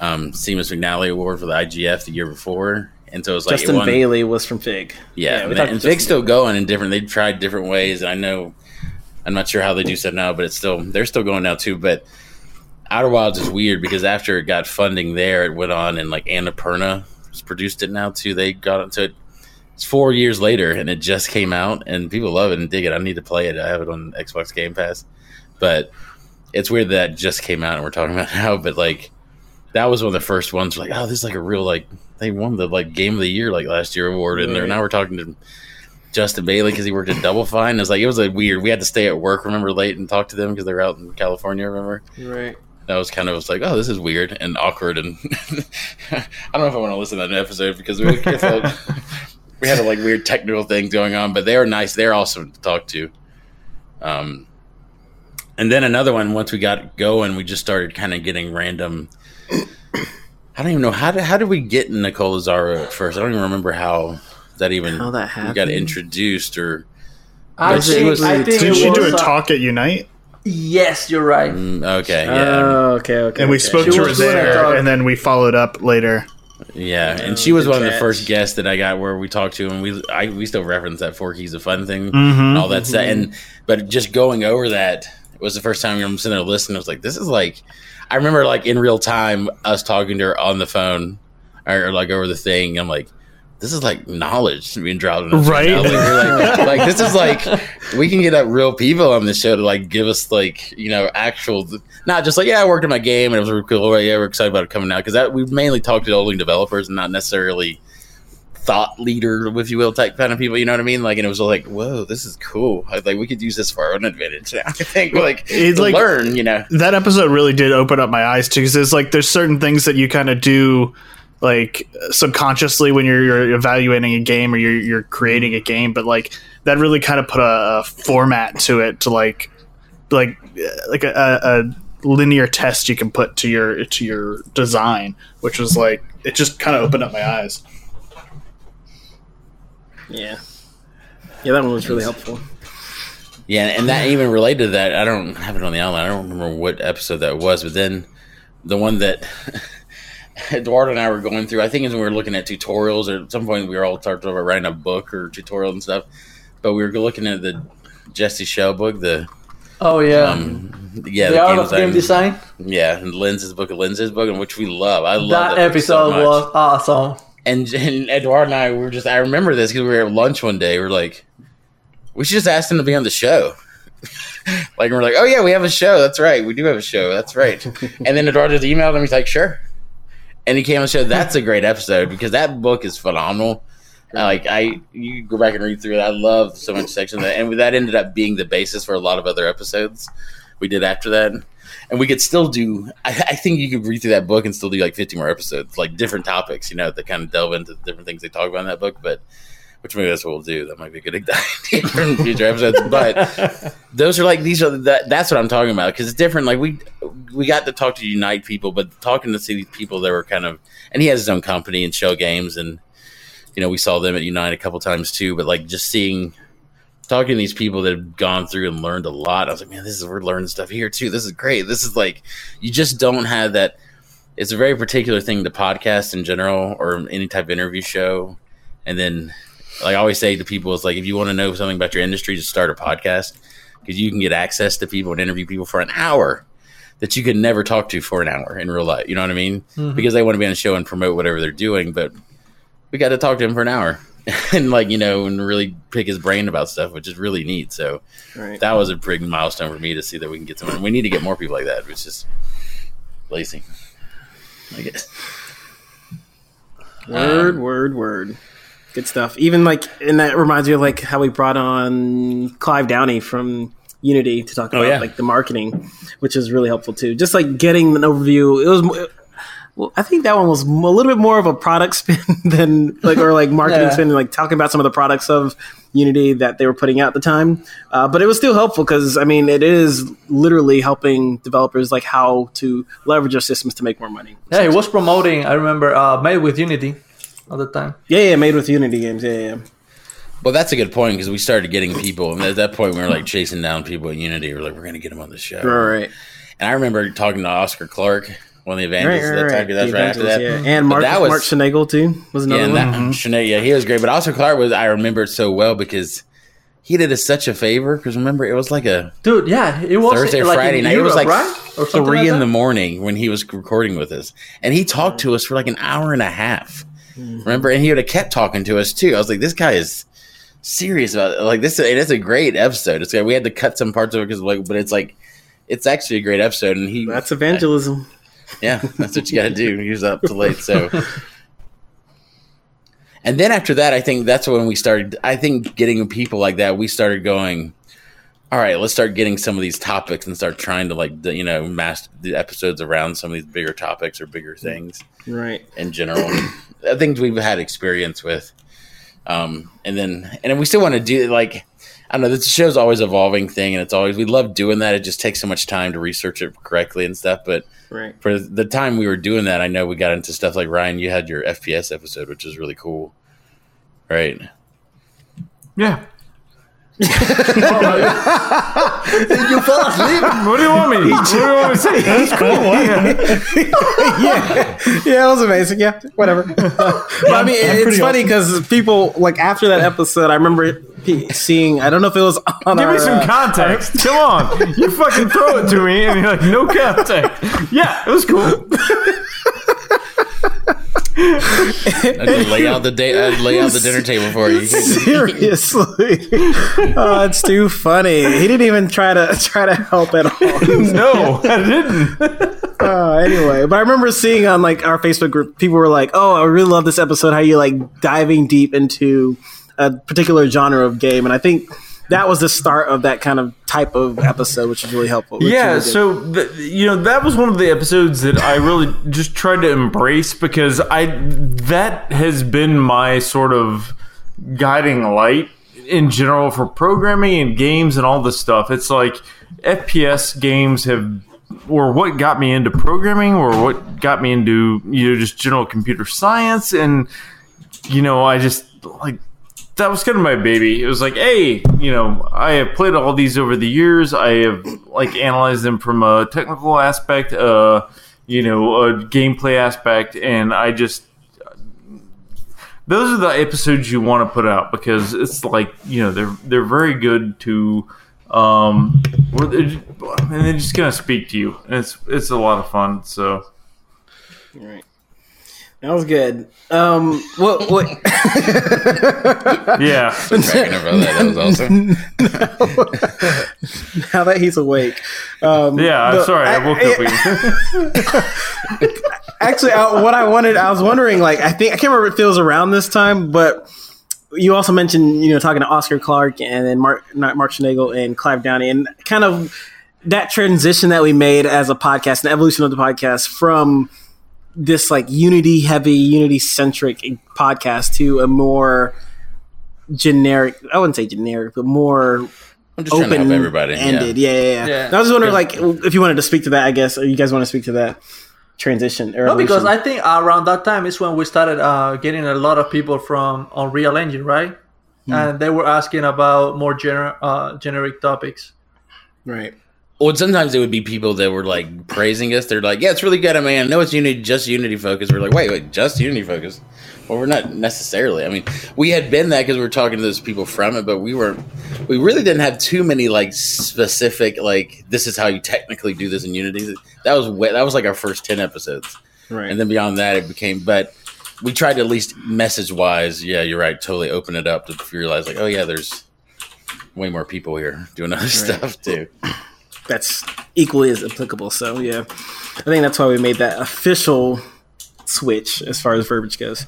um, Seamus McNally Award for the IGF the year before, and so it was like Justin won- Bailey was from Fig. Yeah, we and, Fig's still going in different. They've tried different ways, and I know. I'm not sure how they do stuff now, but it's still they're still going now too. But Outer Wilds is weird because after it got funding there, it went on and like Annapurna has produced it now too. They got into it. It's four years later, and it just came out, and people love it and dig it. I need to play it. I have it on Xbox Game Pass, but it's weird that it just came out and we're talking about it now. But like, that was one of the first ones. Like, oh, this is like a real like they won the like Game of the Year like last year award, and they're Right. now we're talking to Justin Bailey because he worked at Double Fine. It's like it was like weird. We had to stay at work, remember, late and talk to them because they're out in California. Remember, Right. that was kind of was like, oh, this is weird and awkward, and I don't know if I want to listen to that episode because we felt, we had a like weird technical things going on, but they were nice. They're awesome to talk to. Um, and then another one. Once we got going, we just started kind of getting random. I don't even know how did how did we get Nicole Lazzaro at first? I don't even remember how that even How that we got introduced or I But she was- I think Didn't it she do a uh, talk at Unite? Yes, you're right. mm, okay, yeah, Oh, okay, okay. And we okay. spoke She to her was doing a there, and then we followed up later. Yeah. And Oh, she was one of the first guests that I got where we talked to, and we I we still reference that four keys of fun thing Mm-hmm. and all that stuff. And but just going over that was the first time I'm sitting there listening. I was like, this is like, I remember like in real time us talking to her on the phone or, or, like over the thing. I'm like, this is like knowledge being dropped on us Right. now. Like, we're like, like, this is like we can get up real people on this show to like give us like you know actual not just like yeah I worked on my game and it was really cool. Right, yeah we're excited about it coming out. Because that we mainly talked to only developers and not necessarily thought leader if you will type kind of people you know what I mean? Like and it was like whoa this is cool. I, like we could use this for our own advantage now I think like It's like- learn you know? that episode really did open up my eyes too because there's like there's certain things that you kind of do like subconsciously when you're, you're evaluating a game or you're, you're creating a game but like that really kind of put a, a format to it to like like uh, like a, a, a linear test you can put to your to your design which was like it just kind of opened up my eyes Yeah. Yeah, that one was really helpful. Yeah, and that even related to that, I don't have it on the outline. I don't remember what episode that was, but then the one that Eduardo and I were going through, I think when we were looking at tutorials, or at some point we were all talking about writing a book or tutorial and stuff. But we were looking at the Jesse Schell book, the Oh yeah, um, yeah, the art of game design. yeah, and Lens's book, Lens's book, and which we love. I love That that, so episode much. was awesome. And, and Eduardo and I we were just, I remember this because we were at lunch one day. We are like, we should just ask him to be on the show. like, we're like, oh, yeah, we have a show. That's right. We do have a show. That's right. and then Eduardo just emailed him. He's like, sure. And he came on the show. That's a great episode because that book is phenomenal. Like, I, you go back and read through it. I love so much section that. And that ended up being the basis for a lot of other episodes we did after that. And we could still do, I, I think you could read through that book and still do like 50 more episodes, like different topics, you know, that kind of delve into the different things they talk about in that book. But which maybe that's what we'll do. That might be a good idea for future episodes. But those are like these are that, that's what I'm talking about because it's different. Like we we got to talk to Unite people, but talking to see these people that were kind of and he has his own company and Schell Games and you know we saw them at Unite a couple times too. But like just seeing talking to these people that have gone through and learned a lot, I was like, man, this is we're learning stuff here too. This is great. This is like you just don't have that. It's a very particular thing to podcast in general or any type of interview show, and then like I always say to people, it's like if you want to know something about your industry, just start a podcast because you can get access to people and interview people for an hour that you could never talk to for an hour in real life. You know what I mean? Mm-hmm. Because they want to be on a show and promote whatever they're doing, but we got to talk to him for an hour and like you know and really pick his brain about stuff, which is really neat. So Right. that was a big milestone for me to see that we can get someone. We need to get more people like that. It's just lazy, I guess. Word, um, word, word. Good stuff. Even like, and that reminds me of like how we brought on Clive Downie from Unity to talk about yeah. like the marketing, which is really helpful too. Just like getting an overview. It was. Well, I think that one was a little bit more of a product spin than like or like marketing Yeah. spin, like talking about some of the products of Unity that they were putting out at the time. Uh, but it was still helpful because I mean, it is literally helping developers like how to leverage their systems to make more money. Yeah, it was promoting. I remember uh, made with Unity at the time. Yeah, yeah, made with Unity games. Yeah, yeah. Well, that's a good point because we started getting people, and at that point, we were like chasing down people at Unity. We're like, we're going to get them on the show. Right, right. And I remember talking to Oscar Clark, one of the evangelists Right, at right, that time. That's right after that. Yeah. And Mark, that was- Mark Schoennagel, too, was another Yeah, and one. that, Sinead, yeah, he was great. But Oscar Clark was, I remember it so well because he did us such a favor. Because remember, it was like a Dude, yeah, it was Thursday, like Friday in night. it was like right? Or three like in the morning when he was recording with us, and he talked to us for like an hour and a half. Mm-hmm. Remember, and he would have kept talking to us too. I was like, this guy is serious about it. like this. It is a great episode. It's we had to cut some parts of it because like, but it's like it's actually a great episode. And he That's evangelism. yeah, that's what you got to do. He was up to late, so. And then after that, I think that's when we started. I think getting people like that, we started going. All right, let's start getting some of these topics and start trying to like you know master the episodes around some of these bigger topics or bigger things Right. in general. things we've had experience with. Um, and then and then we still want to do like I don't know. This show's always evolving thing, and it's always we love doing that. It just takes so much time to research it correctly and stuff. But Right. for the time we were doing that, I know we got into stuff like Ryan. You had your FPS episode, which is really cool, right? Yeah. You fell asleep. What do you want me? what do you want me to say? That's cool. yeah, yeah, it was amazing. Yeah, whatever. but I mean, I'm it's pretty funny awesome. because people like after that episode, I remember seeing. I don't know if it was on Give our, me some uh, context. Come on. You fucking throw it to me and you're like, no context. Yeah, it was cool. I just lay out the day, I'd lay out the dinner table for you. Seriously, oh, it's too funny. He didn't even try to try to help at all. No, I didn't. Uh, anyway, but I remember seeing on like our Facebook group, people were like, "Oh, I really love this episode. How you like diving deep into a particular genre of game?" And I think that was the start of that kind of type of episode, which is really helpful. Yeah, really so the, you know that was one of the episodes that I really just tried to embrace because I that has been my sort of guiding light in general for programming and games and all this stuff. It's like FPS games have or what got me into programming or what got me into you know just general computer science and you know I just like that was kind of my baby. It was like, hey, you know, I have played all these over the years. I have like analyzed them from a technical aspect, uh, you know, a gameplay aspect, and I just those are the episodes you want to put out because it's like you know they're they're very good to um and they're just gonna speak to you and it's it's a lot of fun so Right. That was good. Um, what? What? yeah Cracking that. That was awesome. now that he's awake. Um, yeah i'm but sorry i woke up again. Actually, I, what I wanted, I was wondering, like, I think I can't remember if it was around this time, but you also mentioned, you know, talking to Oscar Clark and then Mark, not Mark Schoennagel and Clive Downie, and kind of that transition that we made as a podcast, an evolution of the podcast from this like Unity heavy, Unity centric podcast to a more generic. I wouldn't say generic, but more I'm just trying to help open everybody. ended. Yeah. Yeah, yeah, yeah. Yeah. I was just wondering, like, if you wanted to speak to that, I guess, or you guys want to speak to that transition. Or No, because. I think around that time is when we started uh, getting a lot of people from Unreal Engine, right? And they were asking about more gener- uh, generic topics. right. Well, sometimes it would be people that were like praising us. They're like, "Yeah, it's really good." I mean, I know it's Unity, just Unity focus. We're like, "Wait, wait, just Unity focus?" Well, we're not necessarily. I mean, we had been that because we were talking to those people from it, but we weren't. We really didn't have too many like specific like this is how you technically do this in Unity. That was that was like our first ten episodes, Right. and then beyond that, it became. But we tried to at least message wise. Yeah, you're right. Totally open it up to realize like, oh yeah, there's way more people here doing other stuff too. That's equally as applicable. So yeah, I think that's why we made that official switch as far as verbiage goes.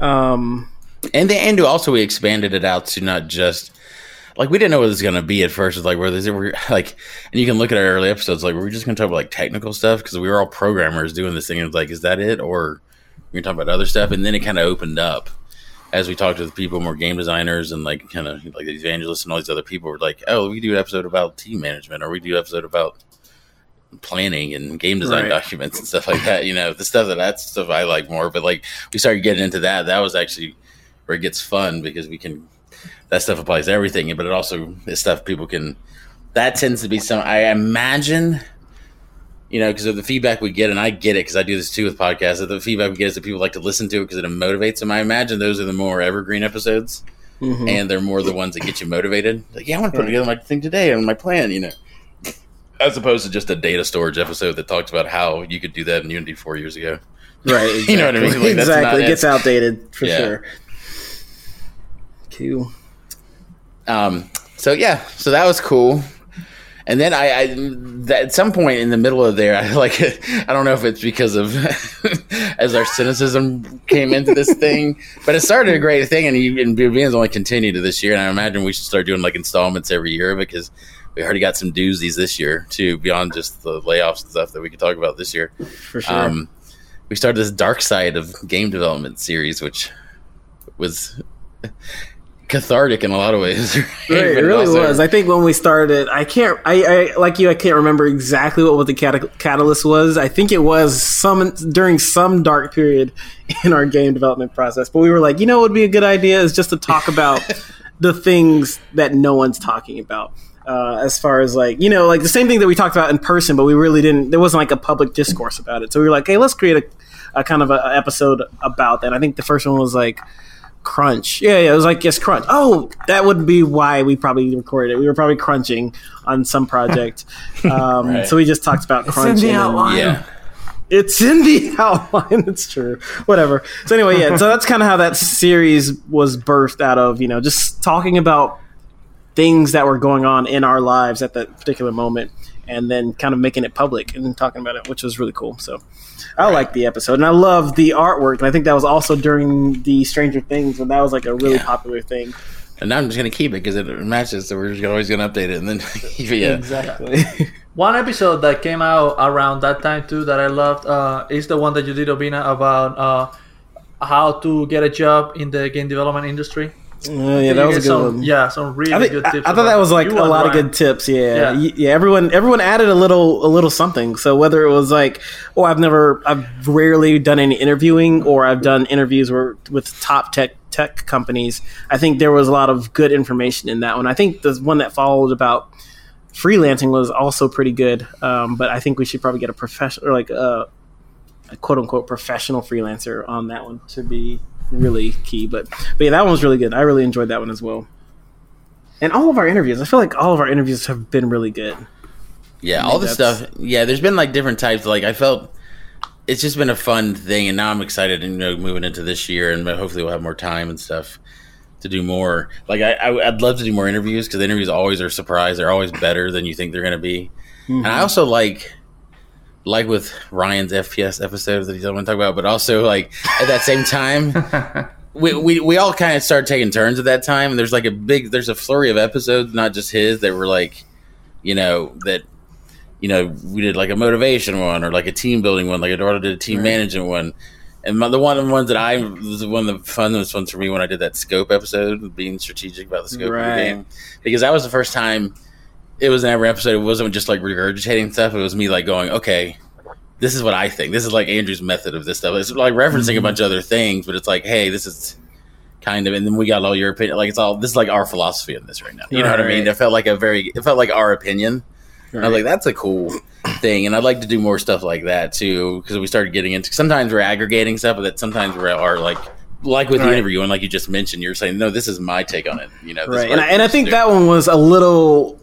Um, And then, and also we expanded it out to not just like we didn't know what it was going to be at first. It's like where there's we're like, and you can look at our early episodes. Like, were we just going to talk about like technical stuff because we were all programmers doing this thing? And it's like, is that it, or we can talk about other stuff? And then it kind of opened up as we talked to the people, more game designers and like kind of like the evangelists and all these other people. Were like, oh, we do an episode about team management, or we do an episode about planning and game design Right. documents and stuff like that. You know, the stuff that that's stuff I like more. But like we started getting into that. That was actually where it gets fun because we can that stuff applies to everything, but it also is stuff people can. That tends to be some. I imagine, you know, because of the feedback we get, and I get it because I do this too with podcasts. That the feedback we get is that people like to listen to it because it motivates them. I imagine those are the more evergreen episodes, and they're more the ones that get you motivated. Like, yeah, I want to put together my thing today and my plan. You know, as opposed to just a data storage episode that talks about how you could do that in Unity four years ago. right. Exactly. You know what I mean? Like, that's exactly. It gets it. outdated for Yeah. sure. Cool. Um, so yeah, so that was cool. And then I, I that at some point in the middle of there, I like I don't know if it's because of as our cynicism came into this thing, but it started a great thing, and and Vivian's only continued to this year. And I imagine we should start doing like installments every year because we already got some doozies this year too, beyond just the layoffs and stuff that we could talk about this year. For sure. Um, we started this dark side of game development series, which was cathartic in a lot of ways. right? Right, it really also- was. I think when we started, I can't. I, I like you. I can't remember exactly what, what the cata- catalyst was. I think it was some during some dark period in our game development process. But we were like, you know, what would be a good idea is just to talk about the things that no one's talking about. Uh, as far as like you know, like the same thing that we talked about in person, but we really didn't. There wasn't like a public discourse about it. So we were like, hey, let's create a, a kind of a, a episode about that. I think the first one was like crunch. Yeah, yeah, it was like yes, crunch. Oh, that would be why we probably recorded it. We were probably crunching on some project. Um, Right. So we just talked about crunch. the and then- outline. Yeah. It's in the outline. It's true. Whatever. So anyway, yeah. So that's kind of how that series was birthed out of. You know, just talking about things that were going on in our lives at that particular moment, and then kind of making it public and talking about it, which was really cool. So. I like the episode, and I love the artwork. And I think that was also during the Stranger Things when that was like a really Yeah. popular thing. And now I'm just gonna keep it because it matches, so we're just always gonna update it, and then yeah, Exactly. One episode that came out around that time too that I loved uh, is the one that you did, Obina, about uh, how to get a job in the game development industry. Oh, yeah, that was a good some, one. Yeah, some really I, think, good tips. I thought that was like a lot of good tips. Yeah. Yeah. yeah, yeah. Everyone, everyone added a little, a little something. So whether it was like, oh, I've never, I've rarely done any interviewing, or I've done interviews where, with top tech tech companies. I think there was a lot of good information in that one. I think the one that followed about freelancing was also pretty good. Um, but I think we should probably get a professional, or like a, a quote unquote professional freelancer on that one to be really key. But but yeah, that one was really good. I really enjoyed that one as well. And all of our interviews, I feel like all of our interviews have been really good. yeah, all the stuff. Yeah, there's been like different types. Like I felt it's just been a fun thing, and now I'm excited. And you know, moving into this year, and uh, hopefully we'll have more time and stuff to do more. Like I, I I'd love to do more interviews because the interviews always are a surprise. They're always better than you think they're gonna be. And I mm-hmm. also like like with Ryan's FPS episodes that he's want to talk about, but also like at that same time, we, we we all kind of started taking turns at that time, and there's like a big there's a flurry of episodes, not just his, that were like, you know, that you know we did like a motivation one or like a team building one, like Eduardo did a team management one. And my, the one of the ones that I was one of the funnest ones for me when I did that scope episode, being strategic about the scope of Right. the game, because that was the first time it was in every episode. It wasn't just like regurgitating stuff. It was me like going, okay, this is what I think. This is like Andrew's method of this stuff. It's like referencing a mm-hmm. bunch of other things, but it's like, hey, this is kind of, and then we got all your opinion. Like it's all this is like our philosophy on this right now. You know what I mean? It felt like a very, it felt like our opinion. And I was like, that's a cool thing, and I'd like to do more stuff like that too, because we started getting into. Sometimes we're aggregating stuff, but that sometimes we are like, like with the Right. interview, and like you just mentioned, you're saying, no, this is my take on it. You know, this right. And I, and I think that one was a little.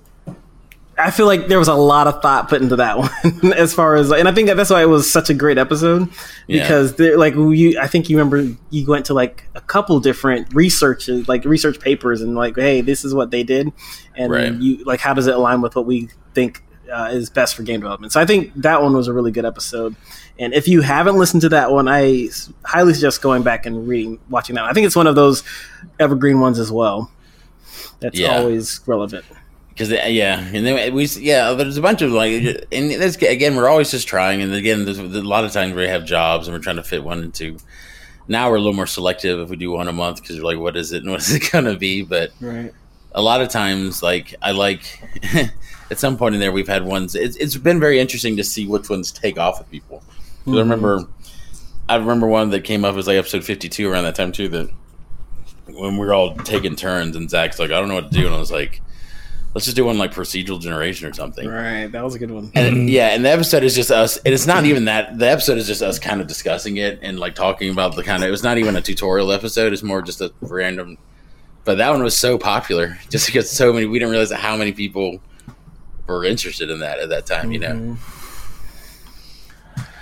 I feel like there was a lot of thought put into that one, as far as, and I think that's why it was such a great episode because there, like you, I think you remember you went to like a couple different researches, like research papers, and like, hey, this is what they did, and Right. you like, how does it align with what we think uh, is best for game development? So I think that one was a really good episode. And if you haven't listened to that one, I highly suggest going back and reading, watching that. One. I think it's one of those evergreen ones as well. That's Yeah. always relevant. Because yeah, and then we yeah, there's a bunch of like, and this again, we're always just trying, and again, there's, a lot of times we have jobs and we're trying to fit one into. Now we're a little more selective if we do one a month because you're like, what is it and what is it gonna be? But Right. a lot of times, like I like at some point in there, we've had ones. It's, it's been very interesting to see which ones take off with people. 'Cause I hmm. remember, I remember one that came up was like episode 52 around that time too. That when we were all taking turns, and Zach's like, I don't know what to do, and I was like, let's just do one like procedural generation or something. Right. That was a good one. And mm-hmm. yeah, and the episode is just us, and it's not even that. The episode is just us kind of discussing it and like talking about the kind of. It was not even a tutorial episode; it's more just a random. But that one was so popular, just because so many. We didn't realize how many people were interested in that at that time. You know, mm-hmm.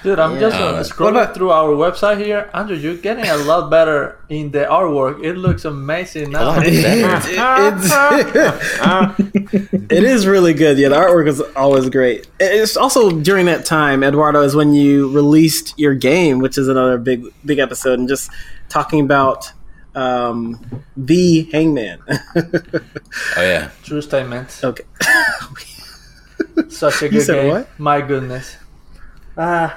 Dude, I'm just uh, scrolling what about- through our website here. Andrew, you're getting a lot better in the artwork. It looks amazing now. lot better. it's, it is really good. Yeah, the artwork is always great. It's also during that time, Eduardo, is when you released your game, which is another big big episode, and just talking about um, the Hangman. oh yeah, True statement. okay. Such a You good said game. what? My goodness. Uh,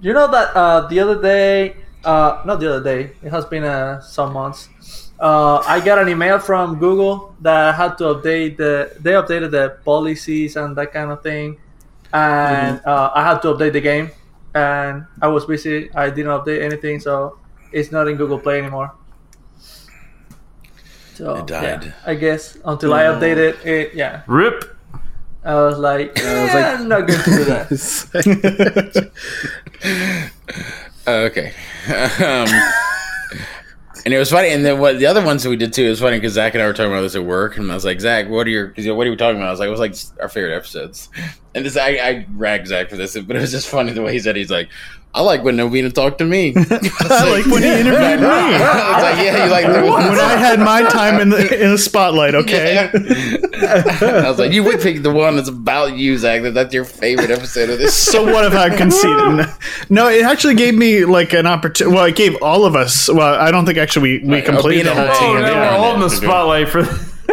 you know that uh, the other day, uh, not the other day, it has been uh, some months. uh, I got an email from Google that I had to update the. They updated the policies and that kind of thing, and uh, I had to update the game, and I was busy. I didn't update anything, so it's not in Google Play anymore. So It died. yeah, I guess until I update it, it yeah. Rip. I was like, yeah, I'm not going to do that. Okay. um, and it was funny. And then what the other ones that we did too it was funny because Zach and I were talking about this at work, and I was like, Zach, what are your? Cause, you know, what are we talking about? I was like, it was like our favorite episodes. And this, I, I ragged Zach for this, but it was just funny the way he said. He's like, I like when Obina talked to me. I, I like when he interviewed me. I like, yeah, you like the ones. When I had my time in the in the spotlight, okay. I was like, you would pick the one that's about you, Zach. That that's your favorite episode of this. So what if I conceded? No, it actually gave me like an opportunity. Well, it gave all of us. Well, I don't think actually we, we Right, completed the whole and Oh, team. now yeah. we're all in the spotlight for.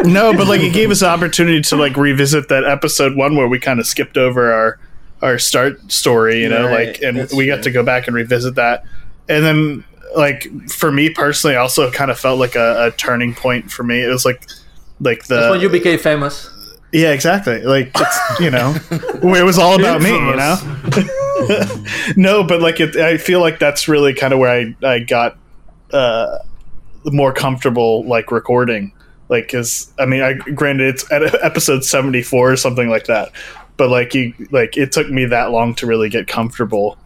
No, but like it gave us an opportunity to like revisit that episode one where we kind of skipped over our our start story, you know, Right, like and that's we got to go back and revisit that. And then like for me personally, also kind of felt like a, a turning point for me. It was like like the That's when you became famous. yeah, exactly. Like it's you know, it was all about me, you know. no, but like it, I feel like that's really kind of where I I got uh more comfortable like recording. Like, because I mean, I granted it's at episode seventy four or something like that, but like you like it took me that long to really get comfortable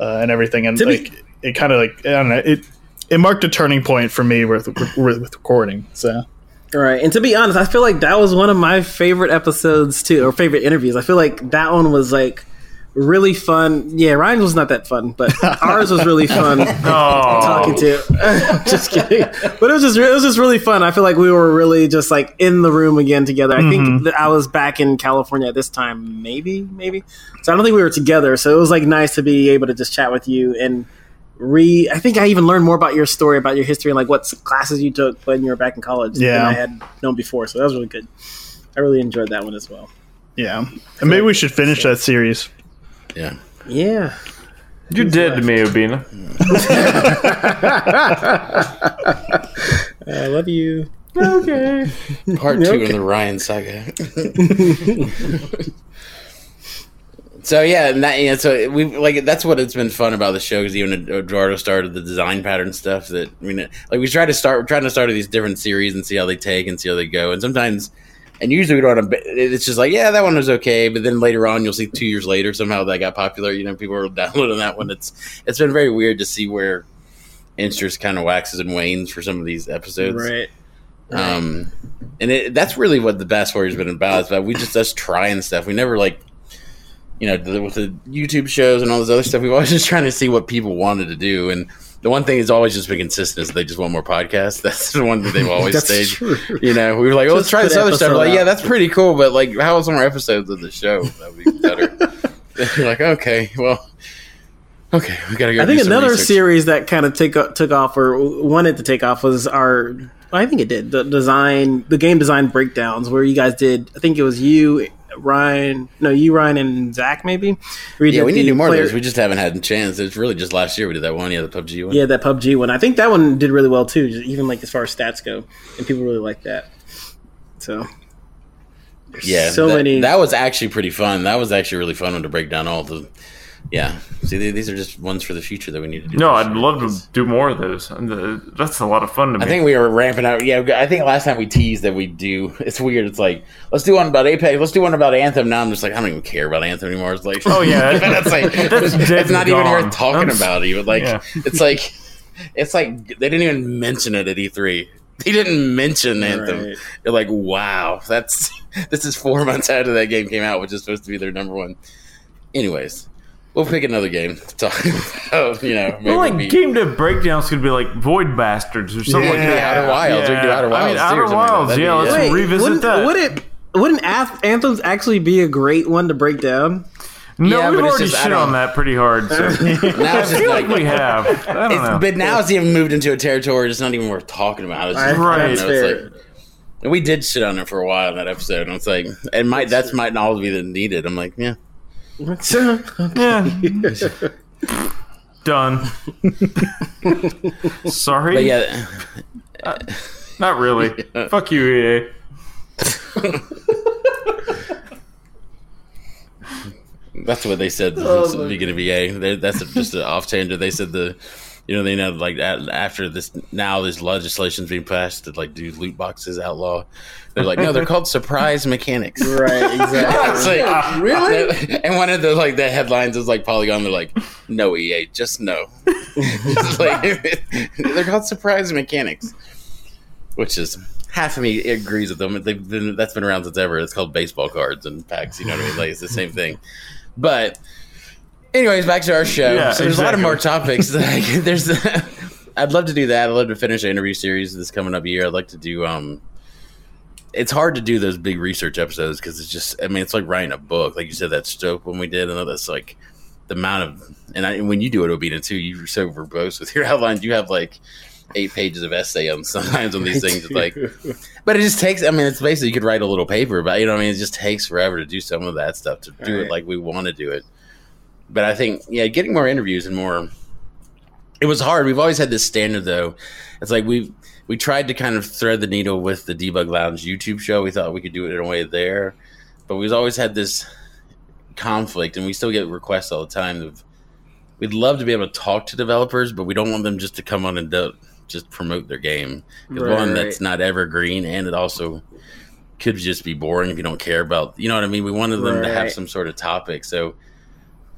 uh, and everything, and To me- like it kind of like I don't know it. It marked a turning point for me with with, with recording. So Right. And to be honest, I feel like that was one of my favorite episodes too, or favorite interviews. I feel like that one was like really fun. Yeah, Ryan's was not that fun, but ours was really fun Oh, talking to. just kidding. But it was just it was just really fun. I feel like we were really just like in the room again together. I think mm-hmm. that I was back in California at this time, maybe, maybe. So I don't think we were together. So it was like nice to be able to just chat with you and re I think I even learned more about your story, about your history and like what classes you took when you were back in college Yeah. than I had known before. So that was really good. I really enjoyed that one as well. yeah, and maybe we should finish that series. Yeah. Yeah. you dead to me, Obina. I love you. Okay. Part two of the Ryan saga. so yeah, and that yeah, so we like that's what it's been fun about the show because even Eduardo started the design pattern stuff. That I mean, like we try to start, we're trying to start these different series and see how they take and see how they go. And sometimes, and usually we don't. want to It's just like yeah, that one was okay, but then later on you'll see two years later somehow that got popular. You know, people are downloading that one. It's it's been very weird to see where interest kind of waxes and wanes for some of these episodes. Right. Um, and it, that's really what the Bass Warrior's been about. Is that we just us trying stuff. We never like, you know, the, with the YouTube shows and all this other stuff. We've always just trying to see what people wanted to do. And the one thing that's always just been consistent is they just want more podcasts. That's the one that they've always true. You know, we were like, oh, let's try this other stuff. Like, yeah, that's pretty cool, but like, how about some more episodes of the show? That would be better. You're like, okay, well, okay, we gotta go. I think another research. series that kind of took took off or wanted to take off was our. I think it did the design, the game design breakdowns, where you guys did. I think it was you, Ryan. No, you, Ryan, and Zach, maybe. You Yeah, we need to do more player- of those. We just haven't had a chance. It's really just last year we did that one. Yeah, the PUBG one. Yeah, that PUBG one. I think that one did really well too, just even like as far as stats go, and people really like that. So Yeah, so that, many. That was actually pretty fun. That was actually really fun one to break down all the. Yeah, see, th- these are just ones for the future that we need to do. No, I'd love to do more of those. And, That's a lot of fun to me. I think we were ramping up. Yeah, I think last time we teased that we do. It's weird. It's like let's do one about Apex. Let's do one about Anthem. Now I'm just like I don't even care about Anthem anymore. It's like Oh, yeah. that's like That's it's, not and even worth talking That's- about. Even like yeah. it's like it's like they didn't even mention it at E3. They didn't mention Anthem. Right. You're like, wow, that's this is four months after that game came out, which is supposed to be their number one. Anyways, we'll pick another game to talk about. You know, maybe well, like we- game to breakdowns could be like Void Bastards or something like Yeah, that. Outer Wilds. We can do Outer I mean, too, Outer or something like. Wilds. Yeah, be- let's yeah. revisit wouldn't, that. Would it? Wouldn't Ath- anthems actually be a great one to break down? no, Yeah, we've but it's already just- I shit on that pretty hard. So. now it's I just feel like like we have. I don't It's, know. but now it's even moved into a territory it's not even worth talking about. It's just, Right, I don't know, it's like, we did shit on it for a while in that episode, and it's like, it might that's might not all be that needed. I'm like, yeah, yeah. Done. Sorry. but yeah, uh, Not really. Fuck you, EA. That's what they said Oh, at the my beginning of EA. They- That's just an off tangent. They said the, you know, they know like after this now this legislation's being passed to like do loot boxes outlaw. They're like, no, they're called surprise mechanics. Right, exactly. It's like, Really? And one of the like the headlines is like Polygon. They're like, no EA, just no. It's like, they're called surprise mechanics, which is half of me agrees with them. They've been that's been around since ever. It's called baseball cards and packs. You know what I mean? Like it's the same thing. But anyways, back to our show. Yeah, so there's a lot of more topics. Like there's, I'd love to do that. I'd love to finish an interview series this coming up year. I'd like to do um it's hard to do those big research episodes because it's just I mean it's like writing a book like you said that Stoke when we did and that's like the amount of and, I, and when you do it Obina too you're so verbose with your outlines you have like eight pages of essay on sometimes on these things it's like but it just takes I mean it's basically you could write a little paper but you know what I mean it just takes forever to do some of that stuff to do Right. it like we want to do it but I think yeah getting more interviews and more it was hard. We've always had this standard though. It's like we we tried to kind of thread the needle with the debug lounge youtube show. We thought we could do it in a way there. But we've always had this conflict and we still get requests all the time of we'd love to be able to talk to developers but we don't want them just to come on and do, just promote their game. 'Cause Right, one right. that's not evergreen and it also could just be boring if you don't care about you know what i mean? We wanted them to have some sort of topic. So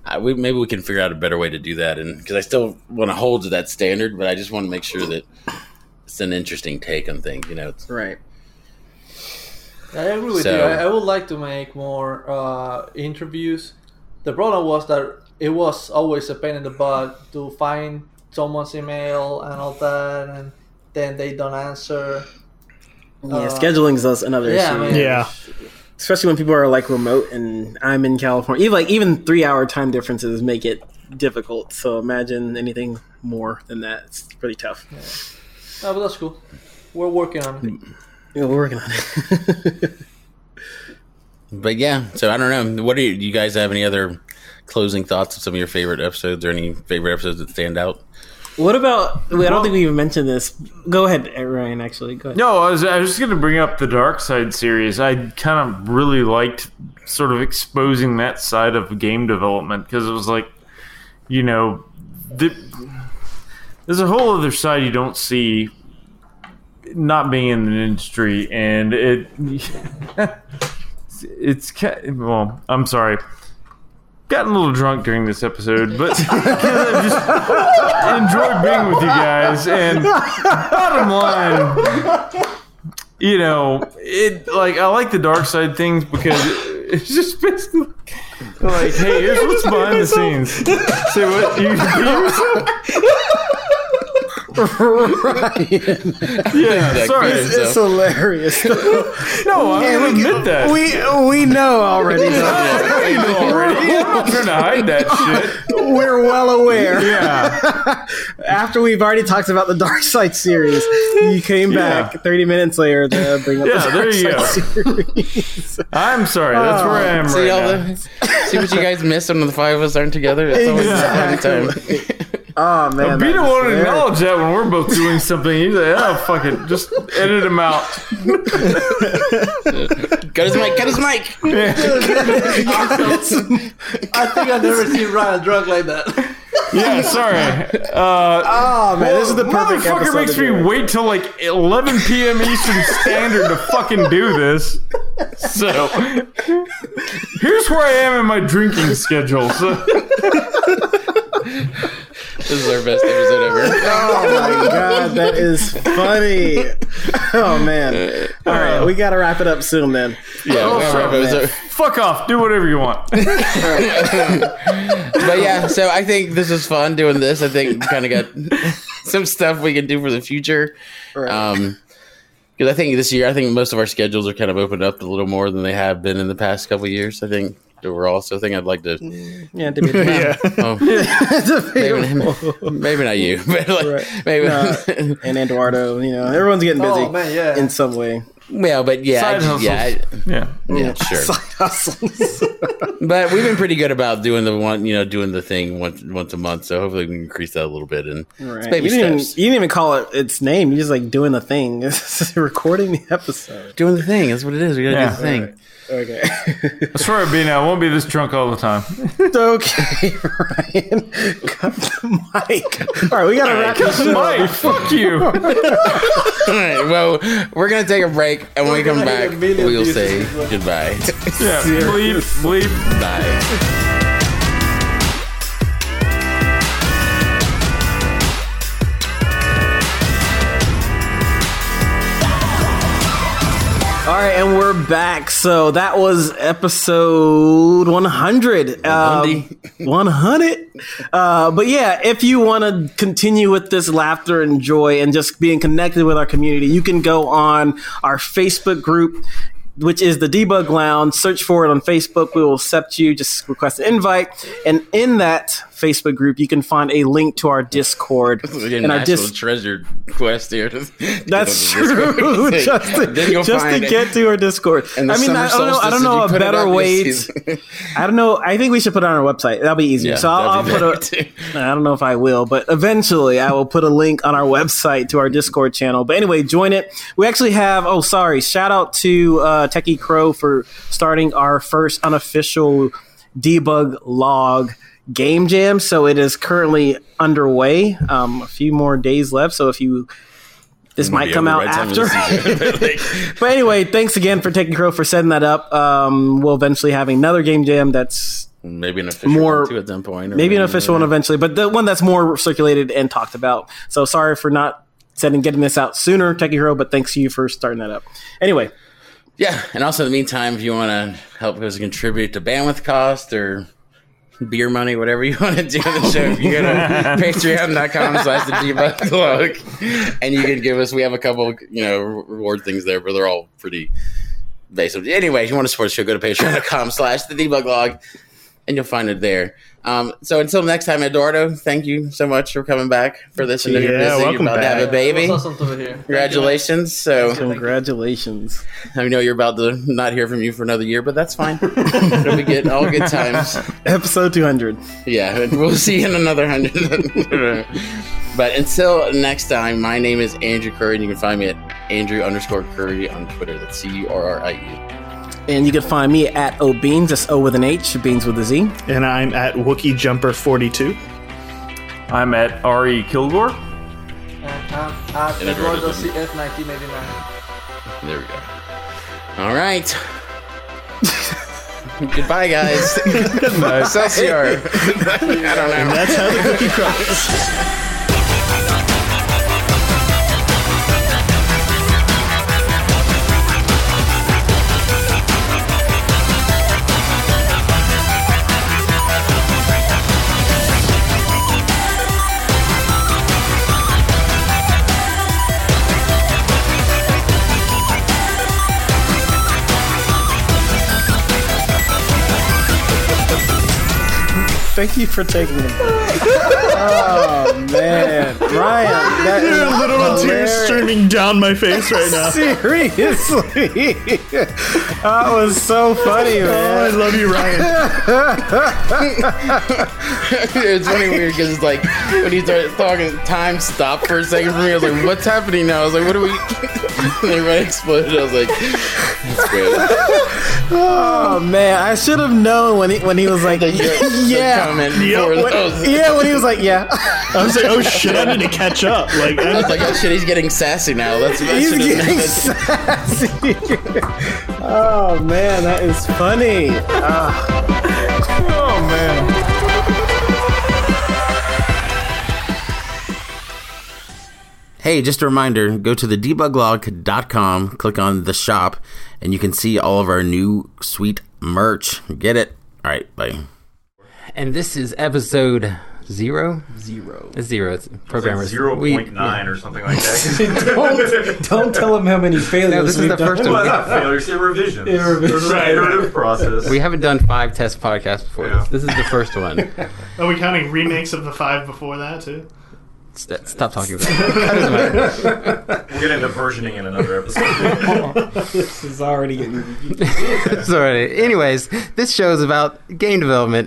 I, we, maybe we can figure out a better way to do that and because i still want to hold to that standard but i just want to make sure that it's an interesting take on things you know it's, right. I agree with So- you. I, I would like to make more uh, interviews. The problem was that it was always a pain in the butt to find someone's email and all that, and then they don't answer. Yeah, Uh, scheduling's us another yeah, issue. man. Yeah. Especially when people are like remote and I'm in California. Even like even three hour time differences make it difficult. So imagine anything more than that. It's pretty tough. No, oh, but that's cool. We're working on it. Yeah, we're working on it. but yeah so i don't know what do you, do you guys have any other closing thoughts of some of your favorite episodes or any favorite episodes that stand out what about I don't think we even mentioned this. Go ahead, Ryan, actually. Go ahead. No, I was, I was just going to bring up the Dark Side series. I kind of really liked sort of exposing that side of game development because it was like, you know, the, there's a whole other side you don't see not being in the industry, and it it's well, I'm sorry. Gotten a little drunk during this episode, but I just enjoyed being with you guys. And bottom line, you know, it like I like the dark side things because it's just basically like, hey, here's what's behind the scenes. Say what you, yeah, sorry. It's- It's hilarious. No, I'm gonna admit that. we we know already. though. you know already. I'm not trying to hide that shit. We're well aware. Yeah, After we've already talked about the Dark Side series, you came Yeah. back 30 minutes later to bring up Yeah, the there Dark you Side go. series. I'm sorry. That's oh. where I am see right all now. the see what you guys missed when the five of us aren't together it's always a fun time Oh man, Peter that's won't hilarious. acknowledge that when we're both doing something. He's like, oh, fuck it. Just edit him out. cut his mic cut his mic I think I've never seen Ryan drunk like that. Yeah, sorry. Uh, Oh man, this is the perfect Motherfucker makes me do wait till like 11 p.m. Eastern Standard to fucking do this. So, here's where I am in my drinking schedule. So, this is our best episode ever Oh my god, that is funny. Oh man. All right, we gotta wrap it up soon then. yeah Oh, we'll wrap man. it. So- fuck off. Do whatever you want. but yeah, so I think this is fun doing this. I think we kind of got some stuff we can do for the future. Right. Um, because I think this year, I think most of our schedules are kind of opened up a little more than they have been in the past couple of years. I think overall, so I think I'd like to. Mm, yeah, debatable. Yeah. Oh, maybe, maybe not you, but like Right. maybe. No, and Eduardo, you know, everyone's getting oh, busy Oh man, yeah. in some way. Well, but yeah, Side I yeah, hustles. Yeah. I- yeah, mm. sure. Side hustles. But we've been pretty good about doing the one, you know, doing the thing once once a month. So hopefully we can increase that a little bit and Right. baby You didn't, even, steps. you didn't even call it its name. You just like doing the thing. It's recording the episode. Doing the thing. That's what it is. We gotta Yeah. do the thing. Okay. That's where I'll be now. I won't be this drunk all the time. okay, Ryan. Cut the mic. All right, we gotta wrap this shit Mike, up. fuck you. All right. Well, we're gonna take a break, and when we come back, hit a million we'll say goodbye. Yeah. Bleep, bleep. Bye. All right, and we're back. So that was episode 100. Um, 100. Uh, but yeah, if you want to continue with this laughter and joy and just being connected with our community, you can go on our Facebook group. Which is the Debug Lounge. Search for it on Facebook. We will accept you. Just request an invite. And in that Facebook group, you can find a link to our Discord. Again, And our dis- treasure quest here. That's true. just to, just to get to our Discord. I mean, I don't know. I don't know a better way. To, I don't know. I think we should put it on our website. That'll be easier. Yeah, so I'll, I'll put a. I don't know if I will, but eventually I will put a link on our website to our Discord channel. But anyway, join it. We actually have. Oh, sorry. Shout out to uh, Techie Crow for starting our first unofficial debug log game jam. So it is currently underway. Um, a few more days left. So if you this might come out by the time you after. listen to it, but, anyway, thanks again for taking Crow for setting that up. Um, we'll eventually have another game jam that's maybe an official More- one too at some point. or maybe an maybe- official one eventually, but the one that's more circulated and talked about. So sorry for not setting getting this out sooner, Techie Hero, but thanks to you for starting that up. Anyway, Yeah, and also in the meantime, if you want to help us contribute to bandwidth cost or beer money, whatever you want to do in the show, you go to patreon.com slash the debug log and you can give us, we have a couple, you know, reward things there, but they're all pretty basic. Anyway, if you want to support the show, go to patreon.com slash the debug log and you'll find it there. Um, so until next time, Eduardo, thank you so much for coming back for this. I know you're Yeah, busy. You're welcome about to have a baby. It was awesome to be here. Congratulations. So congratulations. I know you're about to not hear from you for another year, but that's fine. It'll be. All good times. Episode 200. Yeah, we'll see you in another hundred. but until next time, my name is Andrew Currie, and you can find me at Andrew underscore Currie on Twitter. That's C U R R I E. And you can find me at Obeans, that's O with an H, Beans with a Z. And I'm at Wookie Jumper 42. I'm at Re Kilgore. And I'm at And Eduardo Eduardo doesn't- CF 1989. There we go. All right. Goodbye, guys. Excelsior. I don't know. That's how the cookie crumbles. Thank you for taking it. Man. Ryan, that is There are literal tears hilarious. streaming down my face right now. Seriously. that was so funny, Oh, I love you, Ryan. it's funny weird because it's like when he started talking, time stopped for a second for me. I was like, "What's happening now?" I was like, "What are we?" and everybody exploded. I was like, "That's good." Oh, man. I should have known when he, when he was like, The, the yeah. comment Yeah, before what- those. Yeah, when he was like, yeah. I was like, oh shit, I need to catch up. Like, I was like, "Oh shit, he's getting sassy now." That's that He's getting sassy. oh, man. That is funny. Ah. Oh man. Hey, just a reminder go to the debuglog.com, click on the shop, and you can see all of our new sweet merch. Get it. All right, bye. And this is episode zero? Zero. It's zero. It's programmers. Zero We- point nine or something like that. Don't tell them how many failures No, this is the first well, one. not failures, they're revisions. Iterative. Right, iterative process. We haven't done five test podcasts before Yeah. this. This is the first one. are we counting remakes of the five before that too? St- uh, Stop talking about it. Cut his mic. We'll get into versioning in another episode. This is already getting. Sorry. Anyways, this show is about game development